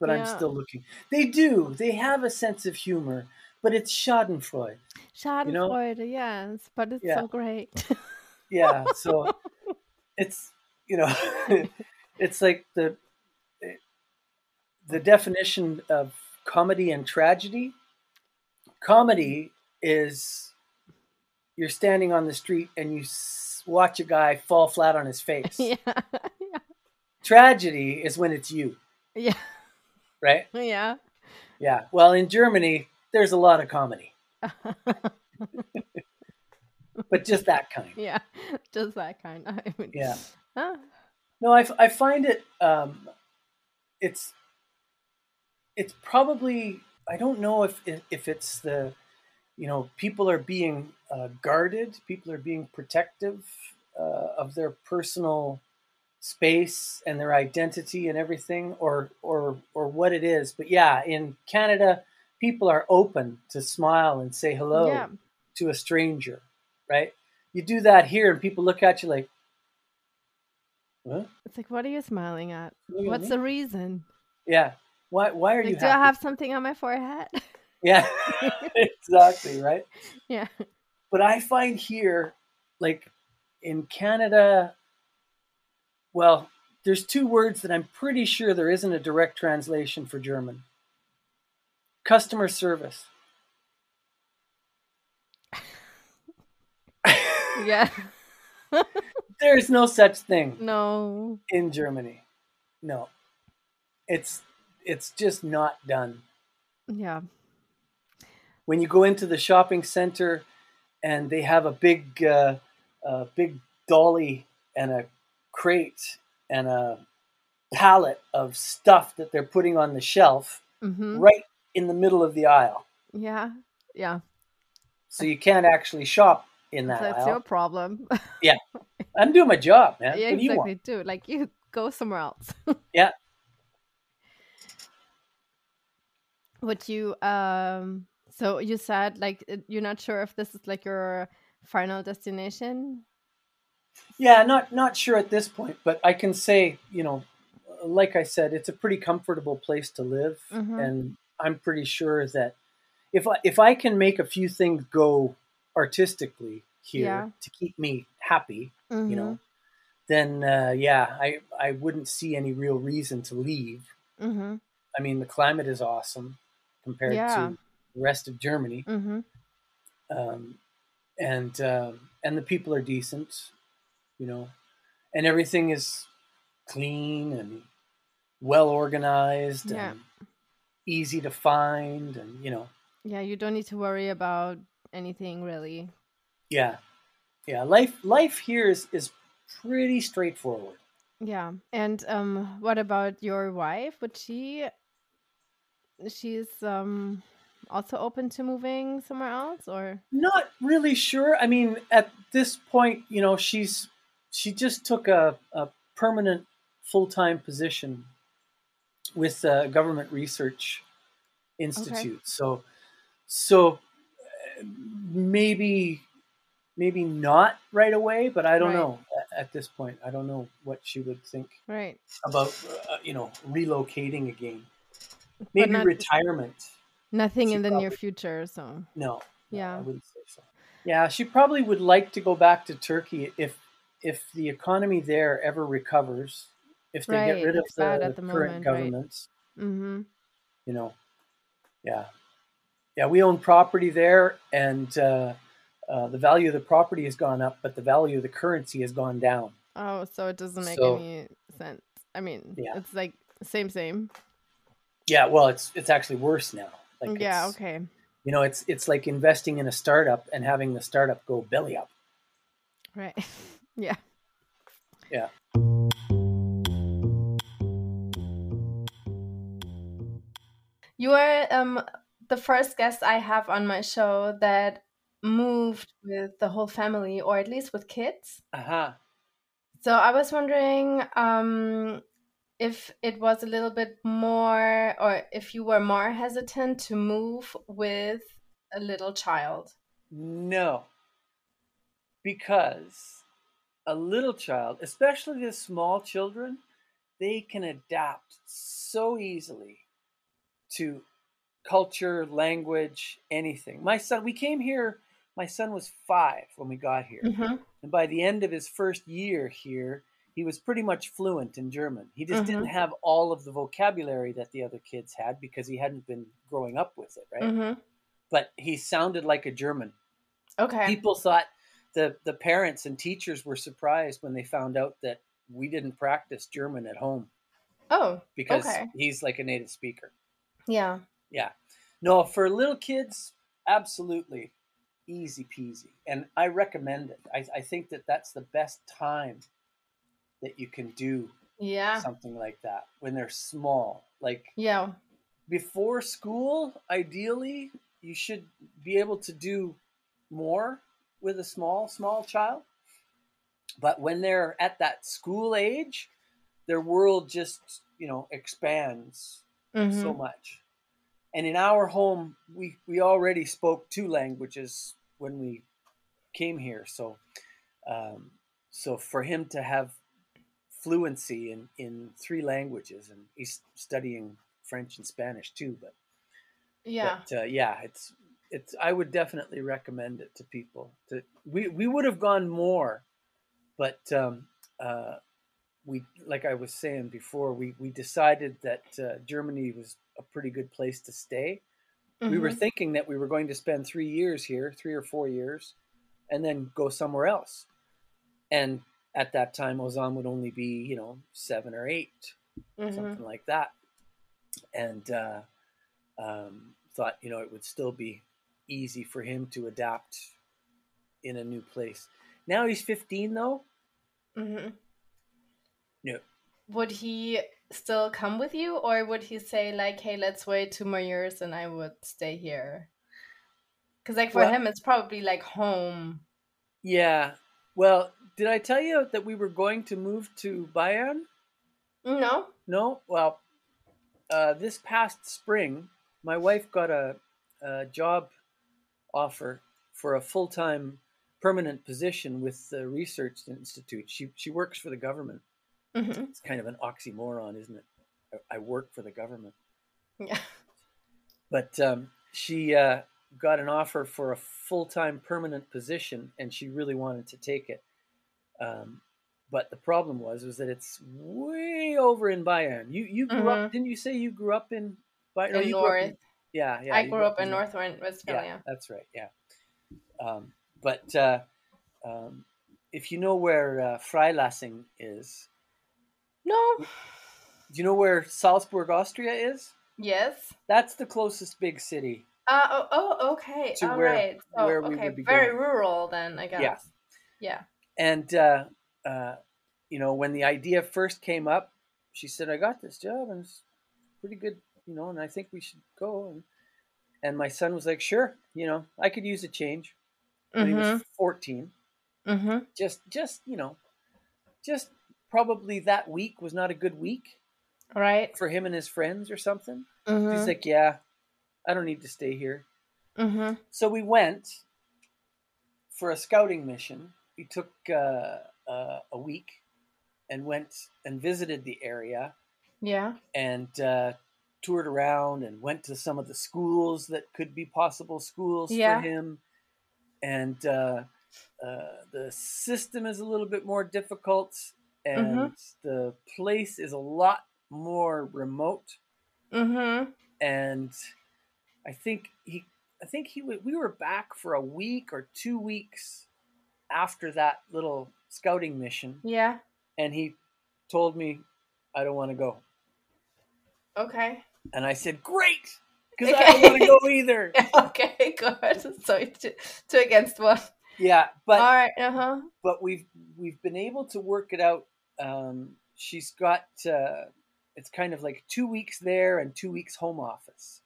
Speaker 2: but I'm still looking. They do. They have a sense of humor, but it's Schadenfreude.
Speaker 1: Schadenfreude, yes, but it's
Speaker 2: Yeah.
Speaker 1: so great.
Speaker 2: Yeah. So *laughs* it's you know, it's like the the definition of comedy and tragedy. Comedy is you're standing on the street and you watch a guy fall flat on his face. *laughs*
Speaker 1: yeah, yeah,
Speaker 2: Tragedy is when it's you,
Speaker 1: yeah,
Speaker 2: right?
Speaker 1: yeah.
Speaker 2: Yeah. Well, in Germany, there's a lot of comedy, *laughs* but just that kind.
Speaker 1: yeah, just that kind. *laughs* I mean,
Speaker 2: Yeah.
Speaker 1: ah,
Speaker 2: No, I find it. Um, it's it's probably I don't know if if, if it's the you know people are being uh, guarded, people are being protective uh, of their personal space and their identity and everything, or or or what it is. But yeah, in Canada, people are open to smile and say hello
Speaker 1: yeah,
Speaker 2: to a stranger, right? You do that here, and people look at you like, "Huh?
Speaker 1: it's like, what are you smiling at?
Speaker 2: Look at
Speaker 1: What's
Speaker 2: me."
Speaker 1: the reason?
Speaker 2: Yeah. Why? Why are you
Speaker 1: Like, do I have something on my forehead? *laughs*
Speaker 2: Yeah. *laughs* exactly. Right.
Speaker 1: yeah,
Speaker 2: But I find here, like in Canada, well, there's two words that I'm pretty sure there isn't a direct translation for German. Customer service. *laughs*
Speaker 1: yeah. *laughs*
Speaker 2: There's no such thing
Speaker 1: no,
Speaker 2: in Germany. No. It's it's just not done.
Speaker 1: yeah,
Speaker 2: when you go into the shopping center and they have a big uh, a big dolly and a crate and a pallet of stuff that they're putting on the shelf
Speaker 1: hmm
Speaker 2: right in the middle of the aisle
Speaker 1: yeah, yeah.
Speaker 2: so you can't actually shop in that
Speaker 1: That's
Speaker 2: aisle
Speaker 1: your problem. *laughs* Yeah.
Speaker 2: I'm doing my job man
Speaker 1: yeah,
Speaker 2: what
Speaker 1: exactly. Do like you go somewhere else. *laughs*
Speaker 2: Yeah.
Speaker 1: would you um so you said like you're not sure if this is like your final destination
Speaker 2: yeah not not sure at this point but i can say you know like i said it's a pretty comfortable place to live mm-hmm. and i'm pretty sure that if I, if i can make a few things go artistically here yeah. to keep me happy mm-hmm. you know mm-hmm. then uh, yeah i i wouldn't see any real reason to leave mm-hmm. i mean the climate is awesome compared yeah. to the rest of germany. Mm-hmm. um, and um, and the people are decent you know, and everything is clean and well organized yeah. and easy to find and you know.
Speaker 1: Yeah you don't need to worry about anything really.
Speaker 2: Yeah. Yeah life life here is is pretty straightforward.
Speaker 1: Yeah and um what about your wife? Would she she's um also open to moving somewhere else or
Speaker 2: not really sure i mean at this point you know she's she just took a, a permanent full time position with a government research institute. Okay. So, so uh, maybe maybe not right away, but I don't right. know at, at, this point. I don't know what she would think
Speaker 1: right
Speaker 2: about uh, you know relocating again. Maybe not, retirement.
Speaker 1: Nothing she in the probably, near future. So
Speaker 2: no,
Speaker 1: yeah,
Speaker 2: no, I wouldn't say so. Yeah, she probably would like to go back to Turkey if if the economy there ever recovers, if they right. get rid of the, the, current moment, governments, right. mm-hmm. you know, yeah, yeah, we own property there, and uh, uh, the value of the property has gone up, but the value of the currency has gone down.
Speaker 1: Oh, so it doesn't make so, any sense. I mean, yeah. it's like same, same.
Speaker 2: Yeah, well, it's it's actually worse now.
Speaker 1: Like yeah, okay.
Speaker 2: You know, it's it's like investing in a startup and having the startup go belly up.
Speaker 1: Right. *laughs* Yeah.
Speaker 2: Yeah.
Speaker 1: You are um, the first guest I have on my show that moved with the whole family, or at least with kids.
Speaker 2: Uh huh.
Speaker 1: So I was wondering um, if it was a little bit more, or if you were more hesitant to move with a little child.
Speaker 2: No, because a little child, especially the small children, they can adapt so easily to culture, language, anything. My son, we came here, my son was five when we got here. Mm-hmm. And by the end of his first year here, he was pretty much fluent in German. He just mm-hmm. didn't have all of the vocabulary that the other kids had because he hadn't been growing up with it, right? Mm-hmm. But he sounded like a German.
Speaker 1: Okay.
Speaker 2: People thought the the parents and teachers were surprised when they found out that we didn't practice German at home.
Speaker 1: Oh,
Speaker 2: because okay. he's like a native speaker.
Speaker 1: Yeah.
Speaker 2: Yeah. No, for little kids, absolutely easy peasy, and I recommend it. I, I think that that's the best time that you can do
Speaker 1: yeah
Speaker 2: something like that when they're small. Like
Speaker 1: yeah,
Speaker 2: before school, ideally, you should be able to do more with a small, small child. But when they're at that school age, their world just, you know, expands mm-hmm. so much. And in our home, we, we already spoke two languages when we came here. So, um, so for him to have fluency in, in three languages, and he's studying French and Spanish too, but
Speaker 1: yeah,
Speaker 2: but, uh, yeah, it's it's I would definitely recommend it to people. To we we would have gone more, but um, uh, we like I was saying before, we we decided that uh, Germany was a pretty good place to stay. Mm-hmm. We were mm-hmm. thinking that we were going to spend three years here, three or four years, and then go somewhere else. And at that time, Ozan would only be you know seven or 8 mm-hmm. something like that, and uh, um, thought you know it would still be easy for him to adapt in a new place. Now he's 15 though. Mm-hmm. No.
Speaker 1: Would he still come with you, or would he say like, "Hey, let's wait two more years and I would stay here"? Because like for well, him, it's probably like home.
Speaker 2: Yeah. Well, did I tell you that we were going to move to Bayern?
Speaker 1: No.
Speaker 2: No. Well, uh, this past spring, my wife got a, a job offer for a full time permanent position with the research institute. She she works for the government. Mm-hmm. It's kind of an oxymoron, isn't it? I, I work for the government.
Speaker 1: Yeah.
Speaker 2: But um, she uh, got an offer for a full time permanent position, and she really wanted to take it. Um, but the problem was was that it's way over in Bayern. You you grew mm-hmm. up? Didn't you say you grew up in
Speaker 1: Bayern? No, north.
Speaker 2: In, yeah, yeah.
Speaker 1: I grew, grew up, in North Rhine-Westphalia.
Speaker 2: Yeah, that's right. Yeah. Um, but uh, um, if you know where uh, Freilassing is,
Speaker 1: no.
Speaker 2: Do you know where Salzburg, Austria is?
Speaker 1: Yes.
Speaker 2: That's the closest big city.
Speaker 1: Uh, oh, oh okay. To All where, right. So, where we okay. would be Very going. rural then, I guess. Yeah. Yeah.
Speaker 2: And, uh, uh, you know, when the idea first came up, she said, I got this job and it's pretty good, you know, and I think we should go. And, and my son was like, sure, you know, I could use a change. When mm-hmm. he was mm-hmm. 14.
Speaker 1: Mm-hmm.
Speaker 2: Just, just, you know, just probably that week was not a good week.
Speaker 1: Right.
Speaker 2: For him and his friends or something. Mm-hmm. He's like, yeah, I don't need to stay here.
Speaker 1: Mm-hmm.
Speaker 2: So we went for a scouting mission. We took uh, uh, a week and went and visited the area.
Speaker 1: Yeah.
Speaker 2: And uh, toured around and went to some of the schools that could be possible schools yeah. for him. And uh, uh, the system is a little bit more difficult and mm-hmm. the place is a lot more remote.
Speaker 1: Mm-hmm.
Speaker 2: And I think he, I think he, we were back for a week or two weeks after that little scouting mission.
Speaker 1: Yeah.
Speaker 2: And he told me, I don't want to go.
Speaker 1: Okay.
Speaker 2: And I said, great, because okay. I don't want to go either. *laughs*
Speaker 1: okay, good. So two, two against one.
Speaker 2: Yeah, but
Speaker 1: all right, uh huh.
Speaker 2: But we've we've been able to work it out um, she's got uh, it's kind of like two weeks there and two weeks home office.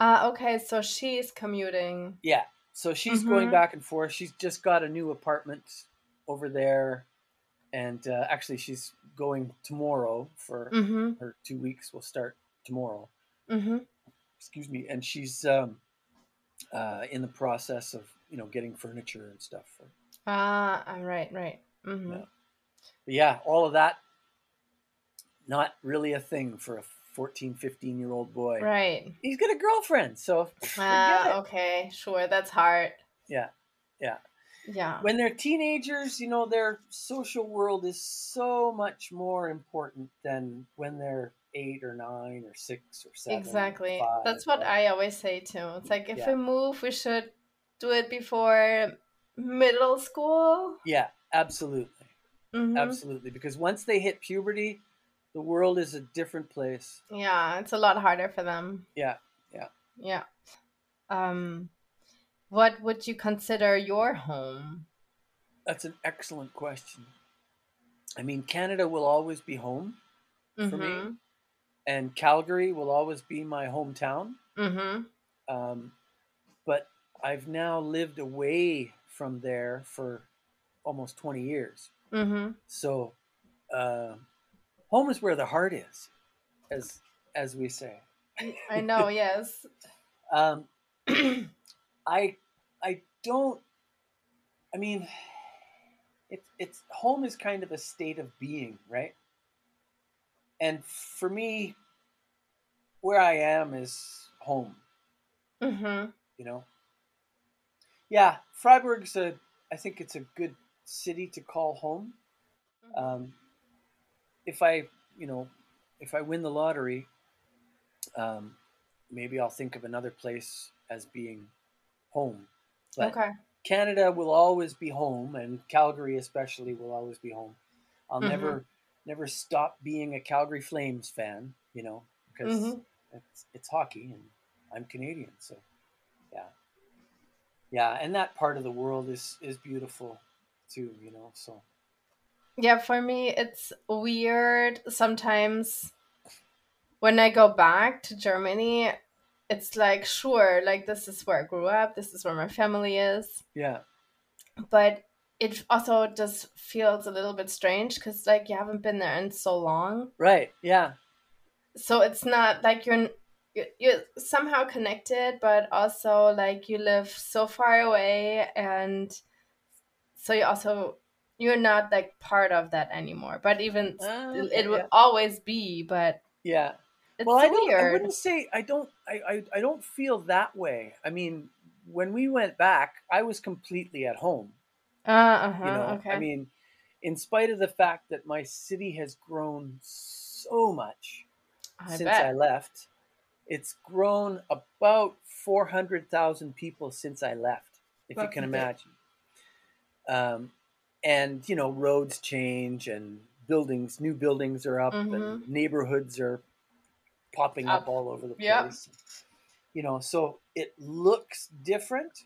Speaker 1: Uh, okay, so she's commuting.
Speaker 2: Yeah, so she's mm-hmm. going back and forth. She's just got a new apartment over there, and uh, actually, she's going tomorrow for mm-hmm. her two weeks. Will start tomorrow.
Speaker 1: Mm-hmm.
Speaker 2: Excuse me, and she's um, uh, in the process of you know getting furniture and stuff.
Speaker 1: Ah, uh, right, right. Mm-hmm. Yeah.
Speaker 2: Yeah, all of that, not really a thing for a 14, 15 year old boy.
Speaker 1: Right.
Speaker 2: He's got a girlfriend, so. *laughs*
Speaker 1: Uh, okay, sure. That's hard.
Speaker 2: Yeah, yeah.
Speaker 1: Yeah.
Speaker 2: When they're teenagers, you know, their social world is so much more important than when they're eight or nine or six or seven.
Speaker 1: Exactly. Five, That's what I always say too. It's like if yeah. we move, we should do it before middle school.
Speaker 2: Yeah, absolutely. Mm-hmm. Absolutely, because once they hit puberty, the world is a different place.
Speaker 1: Yeah, it's a lot harder for them.
Speaker 2: Yeah, yeah,
Speaker 1: yeah. Um, what would you consider your home?
Speaker 2: That's an excellent question. I mean, Canada will always be home mm-hmm. for me, mm-hmm. and Calgary will always be my hometown.
Speaker 1: Mm-hmm.
Speaker 2: Um, but I've now lived away from there for almost 20 years.
Speaker 1: Mm-hmm.
Speaker 2: So, uh, home is where the heart is, as as we say.
Speaker 1: I know. *laughs* yes.
Speaker 2: Um, *clears throat* I I don't. I mean, it's it's home is kind of a state of being, right? And for me, where I am is home.
Speaker 1: Mm-hmm.
Speaker 2: You know. Yeah, Freiburg's a. I think it's a good city to call home. Mm-hmm. Um, if I, you know, if I win the lottery, um, maybe I'll think of another place as being home.
Speaker 1: But okay.
Speaker 2: Canada will always be home, and Calgary especially will always be home. I'll mm-hmm. never, never stop being a Calgary Flames fan. You know, because mm-hmm. it's it's hockey, and I'm Canadian, so yeah, yeah. And that part of the world is is beautiful too, you know. So
Speaker 1: yeah, for me it's weird sometimes when I go back to Germany. It's like sure, like this is where I grew up. This is where my family is.
Speaker 2: Yeah.
Speaker 1: But it also just feels a little bit strange because like you haven't been there in so long.
Speaker 2: Right. Yeah.
Speaker 1: So it's not like you're you're somehow connected, but also like you live so far away, and so you also you're not like part of that anymore. But even uh, it will yeah. always be. But
Speaker 2: yeah, well, I don't. Weird. I wouldn't say I don't. I, I I don't feel that way. I mean, when we went back, I was completely at home.
Speaker 1: Uh, uh-huh, you know,
Speaker 2: okay. I mean, in spite of the fact that my city has grown so much I since bet. I left, it's grown about 400,000 people since I left, if you can imagine. Um, and, you know, roads change and buildings, new buildings are up mm-hmm. and neighborhoods are popping up, up all over the place. Yep. You know, so it looks different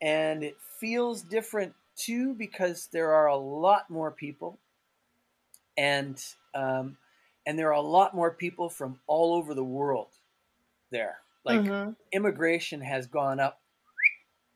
Speaker 2: and it feels different too because there are a lot more people and um, and there are a lot more people from all over the world there like mm-hmm. immigration has gone up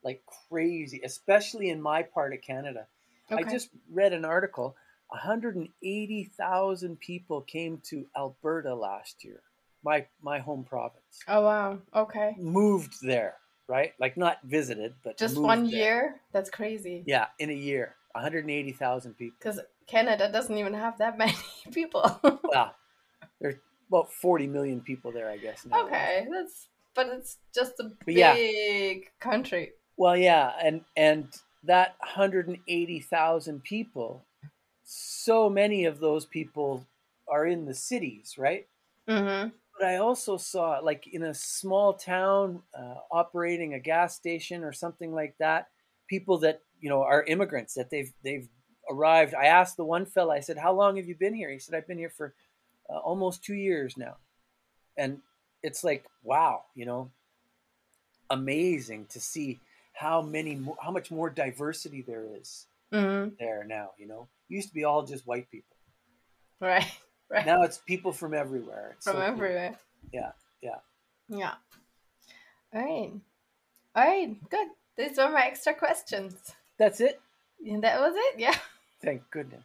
Speaker 2: like crazy especially in my part of canada okay. i just read an article 180,000 people came to alberta last year my my home province
Speaker 1: oh wow okay
Speaker 2: moved there right? Like not visited, but
Speaker 1: just one there. year. That's crazy.
Speaker 2: Yeah, in a year, 180,000 people.
Speaker 1: Because Canada doesn't even have that *laughs* many people. *laughs*
Speaker 2: well, there's about 40 million people there, I guess.
Speaker 1: Now. Okay, that's but it's just a but big yeah. country.
Speaker 2: Well, yeah, and and that 180,000 people, so many of those people are in the cities, right?
Speaker 1: Mm-hmm
Speaker 2: but I also saw like in a small town uh, operating a gas station or something like that, people that you know are immigrants that they've they've arrived. I asked the one fella, I said, "How long have you been here?" He said, "I've been here for uh, almost two years now," and it's like wow, you know, amazing to see how many how much more diversity there is
Speaker 1: mm-hmm.
Speaker 2: there now. You know, it used to be all just white people,
Speaker 1: right? *laughs*
Speaker 2: Right. Now it's people from everywhere.
Speaker 1: It's from so everywhere. Cool.
Speaker 2: Yeah, yeah.
Speaker 1: Yeah. All right. All right, good. These were my extra questions.
Speaker 2: That's it?
Speaker 1: And that was it, yeah. *laughs*
Speaker 2: Thank goodness.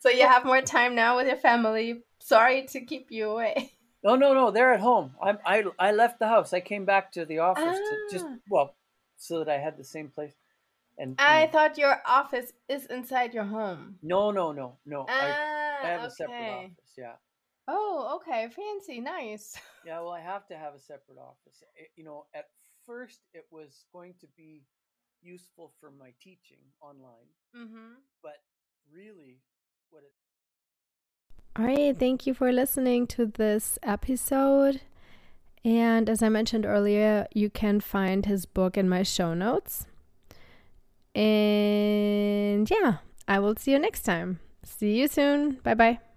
Speaker 1: so you have more time now with your family. Sorry to keep you away.
Speaker 2: No, no, no. They're at home. I'm, I I left the house. I came back to the office ah. to just ah. well, so that I had the same place.
Speaker 1: And I know, thought your office is inside your home.
Speaker 2: No, no, no, no. Ah. I, I have okay. a separate office. Yeah.
Speaker 1: Oh, okay. Fancy. Nice. *laughs*
Speaker 2: Yeah, well, I have to have a separate office. It, you know, at first it was going to be useful for my teaching online.
Speaker 1: Mm-hmm.
Speaker 2: But really, what it.
Speaker 1: All right. Thank you for listening to this episode. And as I mentioned earlier, you can find his book in my show notes. And yeah, I will see you next time. See you soon. Bye bye.